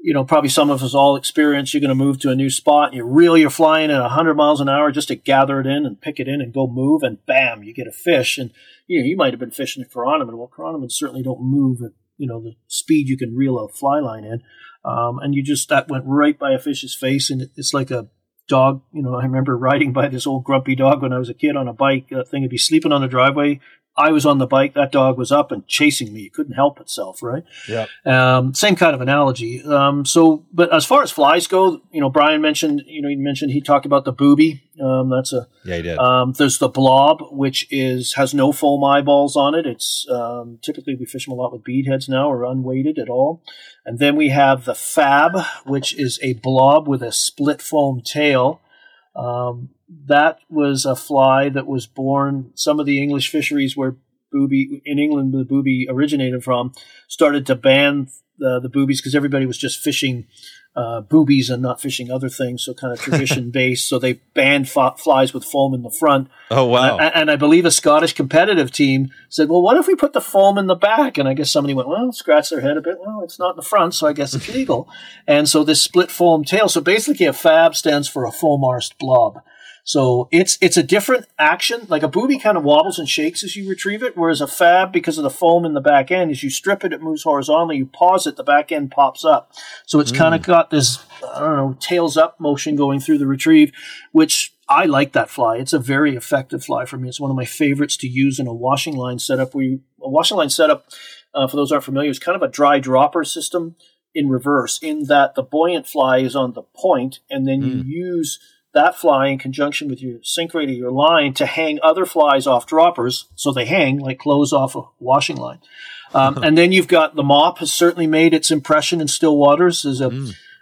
you know probably some of us all experience you're going to move to a new spot and you reel your fly in at 100 miles an hour just to gather it in and pick it in and go move and bam you get a fish and you know you might have been fishing a chironomid. Well, chironomids certainly don't move at you know the speed you can reel a fly line in um, and you just that went right by a fish's face, and it, it's like a dog. You know, I remember riding by this old grumpy dog when I was a kid on a bike. That thing would be sleeping on the driveway. I was on the bike. That dog was up and chasing me. It couldn't help itself, right? Yeah. Um, same kind of analogy. Um, so, but as far as flies go, you know, Brian mentioned, you know, he mentioned he talked about the booby. Um, that's a Yeah, you did. um, there's the blob, which is has no foam eyeballs on it. It's um, typically we fish them a lot with bead heads now, or unweighted at all. And then we have the fab, which is a blob with a split foam tail. Um, that was a fly that was born. Some of the English fisheries where booby in England, the booby originated from, started to ban the, the boobies because everybody was just fishing uh, boobies and not fishing other things. So kind of tradition based. So they banned f- flies with foam in the front. oh wow. A- And I believe a Scottish competitive team said, "Well, what if we put the foam in the back?" And I guess somebody went, "Well, scratch their head a bit. Well, it's not in the front, so I guess it's legal." and so this split foam tail. So basically, a fab stands for a foam arsed blob. So it's it's a different action. Like a booby kind of wobbles and shakes as you retrieve it, whereas a fab, because of the foam in the back end, as you strip it, it moves horizontally. You pause it, the back end pops up. So it's kind of got this I don't know tails up motion going through the retrieve, which I like that fly. It's a very effective fly for me. It's one of my favorites to use in a washing line setup. We a washing line setup, uh, for those who aren't familiar, is kind of a dry dropper system in reverse, in that the buoyant fly is on the point, and then you use that fly in conjunction with your sink rate of your line to hang other flies off droppers, so they hang like clothes off a washing line. Um, and then you've got the mop has certainly made its impression in still waters. There's a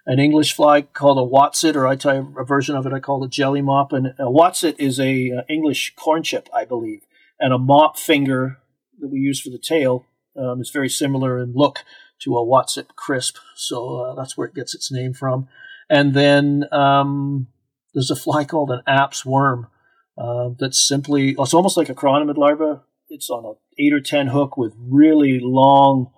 an English fly called a Wotsit, or I tell you a version of it I call a jelly mop. And a Wotsit is a uh, English corn chip, I believe, and a mop finger that we use for the tail um, is very similar in look to a Wotsit crisp. So uh, that's where it gets its name from. And then um, there's a fly called an Apps worm uh, that's simply it's almost like a chironomid larva. It's on a eight or ten hook with really long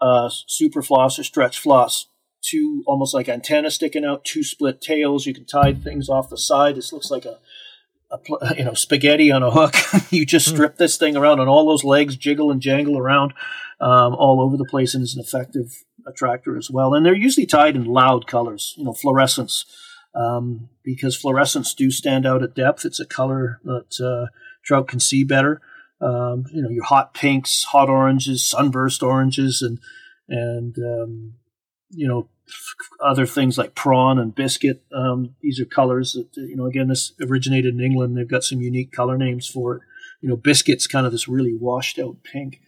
uh, super floss or stretch floss, two almost like antennas sticking out, two split tails. You can tie things off the side. This looks like a, a you know spaghetti on a hook. you just strip this thing around, and all those legs jiggle and jangle around um, all over the place, and is an effective attractor as well. And they're usually tied in loud colors, you know, fluorescence, um, because fluorescents do stand out at depth. It's a color that uh, trout can see better. Um, you know, your hot pinks, hot oranges, sunburst oranges, and and um, you know other things like prawn and biscuit. Um, these are colors that you know. Again, this originated in England. They've got some unique color names for it. You know, biscuit's kind of this really washed out pink.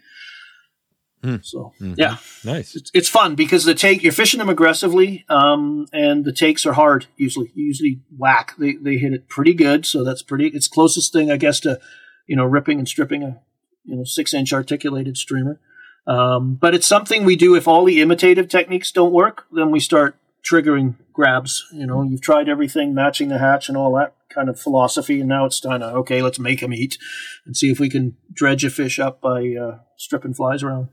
Hmm. So Mhm. yeah, nice. it's, it's fun because the take you're fishing them aggressively, um, and the takes are hard. Usually, you usually whack. They they hit it pretty good, so that's pretty. It's closest thing I guess to you know ripping and stripping a you know six inch articulated streamer. Um, but it's something we do if all the imitative techniques don't work, then we start triggering grabs. You know, you've tried everything, matching the hatch and all that kind of philosophy, and now it's time to okay, let's make them eat and see if we can dredge a fish up by uh, stripping flies around.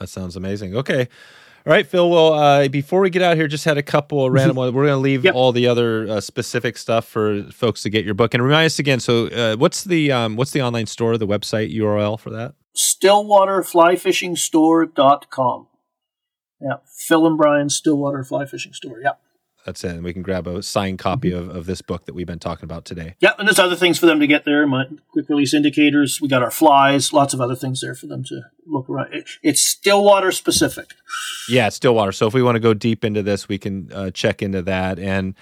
That sounds amazing. Okay. All right, Phil. Well, uh, before we get out here, just had a couple of random ones. We're going to leave Yep. all the other uh, specific stuff for folks to get your book. And remind us again. So, uh, what's the um, what's the online store, the website URL for that? stillwaterflyfishingstore.com. Yeah, Phil and Brian Stillwater Fly Fishing Store. Yeah. That's it. And we can grab a signed copy of, of this book that we've been talking about today. Yeah, and there's other things for them to get there. My quick release indicators. We got our flies. Lots of other things there for them to look around. It, it's Stillwater specific. Yeah, it's Stillwater. So if we want to go deep into this, we can uh, check into that. And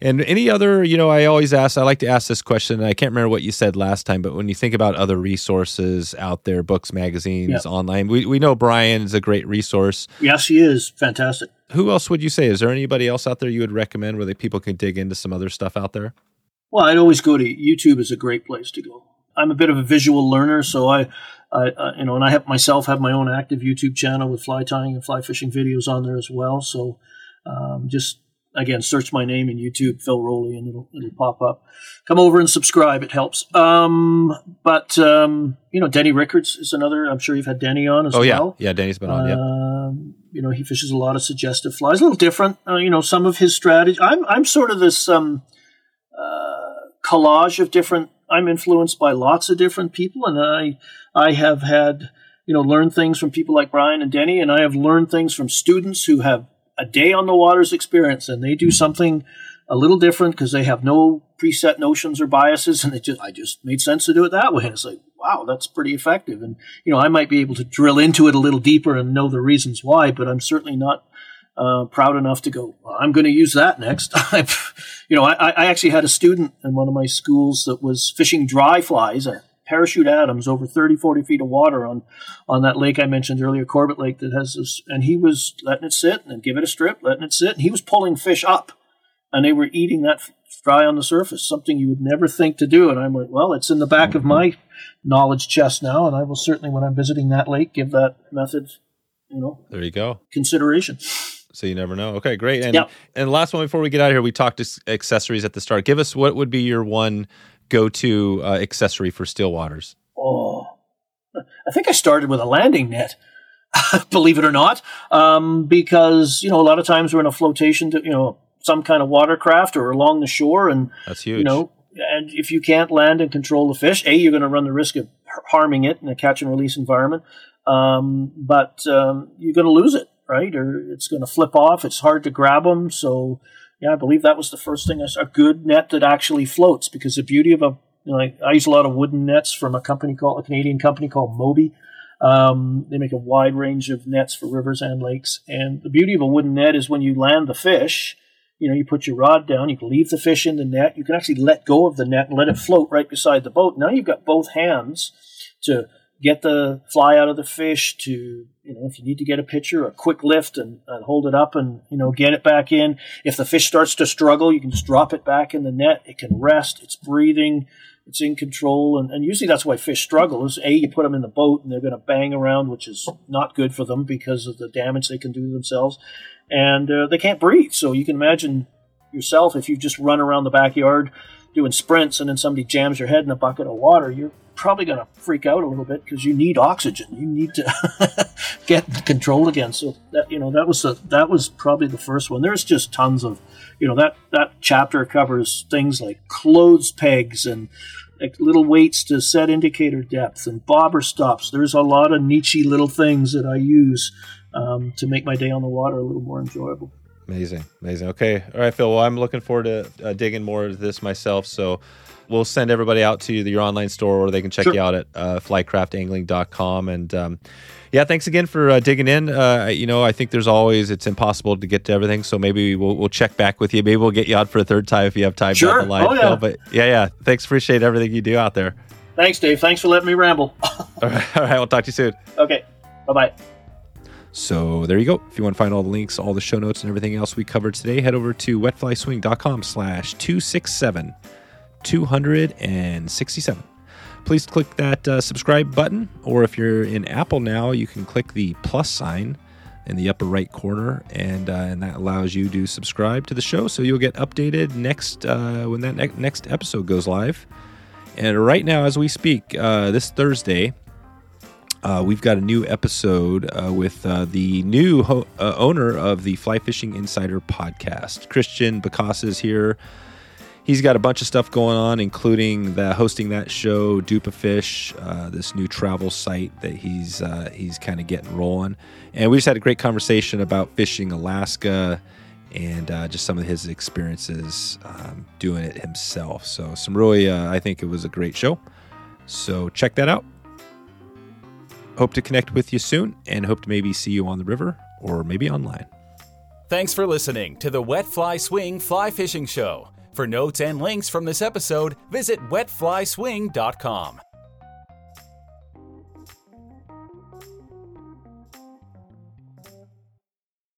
And any other, you know, I always ask, I like to ask this question. I can't remember what you said last time, but when you think about other resources out there, books, magazines, online, we, we know Brian is a great resource. Yes, he is. Fantastic. Who else would you say? Is there anybody else out there you would recommend where they, people can dig into some other stuff out there? Well, I'd always go to YouTube is a great place to go. I'm a bit of a visual learner, so I, I uh, you know, and I have myself have my own active YouTube channel with fly tying and fly fishing videos on there as well. So um, just again, search my name in YouTube, Phil Rowley, and it'll it'll pop up. Come over and subscribe; it helps. Um, but um, you know, Denny Rickards is another. I'm sure you've had Denny on as oh, well. yeah, yeah, Denny's been on. Yeah, Um, you know, he fishes a lot of suggestive flies, a little different. Uh, you know, some of his strategy. I'm I'm sort of this um, uh, collage of different. I'm influenced by lots of different people, and I I have had you know learned things from people like Brian and Denny, and I have learned things from students who have a day on the waters experience, and they do something a little different because they have no preset notions or biases, and it just I just made sense to do it that way. And it's like, wow, that's pretty effective. And you know, I might be able to drill into it a little deeper and know the reasons why, but I'm certainly not uh, proud enough to go. Well, I'm going to use that next. you know, I, I actually had a student in one of my schools that was fishing dry flies. Parachute Adams over 30, 40 feet of water on, on that lake I mentioned earlier, Corbett Lake, that has this, and he was letting it sit and give it a strip, letting it sit, and he was pulling fish up, and they were eating that fry on the surface, something you would never think to do. And I'm like, well, it's in the back of my knowledge chest now, and I will certainly, when I'm visiting that lake, give that method, you know, there you go. consideration. So you never know. Okay, great. And Yeah. and last one before we get out of here, we talked to accessories at the start. Give us what would be your one go-to uh, accessory for still waters. Oh, I think I started with a landing net. believe it or not, um, because you know a lot of times we're in a flotation, to, you know, some kind of watercraft or along the shore, and That's huge. you know, and if you can't land and control the fish, a you're going to run the risk of harming it in a catch and release environment, um, but um, you're going to lose it, right? Or it's going to flip off. It's hard to grab them, so yeah, I believe that was the first thing. I saw. A good net that actually floats, because the beauty of a you know, I, I use a lot of wooden nets from a company called a Canadian company called Moby. Um, they make a wide range of nets for rivers and lakes. And the beauty of a wooden net is when you land the fish, you know, you put your rod down, you can leave the fish in the net, you can actually let go of the net and let it float right beside the boat. Now you've got both hands to get the fly out of the fish to, you know, if you need to get a picture, a quick lift and, and hold it up and, you know, get it back in. If the fish starts to struggle, you can just drop it back in the net. It can rest, it's breathing, it's in control. And, and usually that's why fish struggle is A, you put them in the boat and they're going to bang around, which is not good for them because of the damage they can do themselves. And uh, they can't breathe. So you can imagine yourself if you just run around the backyard doing sprints and then somebody jams your head in a bucket of water, you're probably going to freak out a little bit because you need oxygen. You need to get control again. So that you know that was the, that was probably the first one. There's just tons of you know that that chapter covers things like clothes pegs and like little weights to set indicator depth and bobber stops. There's a lot of niche little things that I use um, to make my day on the water a little more enjoyable. Amazing, amazing. Okay, all right, Phil. Well, I'm looking forward to uh, digging more into this myself. So we'll send everybody out to your online store, or they can check Sure. you out at uh, flycraftangling.com. And um, yeah, thanks again for uh, digging in. Uh, you know, I think there's always it's impossible to get to everything, so maybe we'll, we'll check back with you. Maybe we'll get you out for a third time if you have time Sure. down the line, Oh, yeah. Phil. But yeah, yeah, thanks. Appreciate everything you do out there. Thanks, Dave. Thanks for letting me ramble. All right, all right. We'll talk to you soon. okay, bye bye. So there you go. If you want to find all the links, all the show notes, and everything else we covered today, head over to wetflyswing.com slash 267 267. Please click that uh, subscribe button, or if you're in Apple now, you can click the plus sign in the upper right corner, and uh, and that allows you to subscribe to the show, so you'll get updated next uh, when that ne- next episode goes live. And right now, as we speak, uh, this Thursday, uh, we've got a new episode uh, with uh, the new ho- owner of the Fly Fishing Insider podcast. Christian Bacasa is here. He's got a bunch of stuff going on, including the hosting that show, Dupa Fish, uh, this new travel site that he's uh, he's kind of getting rolling. And we just had a great conversation about fishing Alaska and uh, just some of his experiences um, doing it himself. So some really, uh, I think it was a great show. So check that out hope to connect with you soon and hope to maybe see you on the river or maybe online. Thanks for listening to the Wet Fly Swing Fly Fishing Show. For notes and links from this episode, visit wetflyswing.com.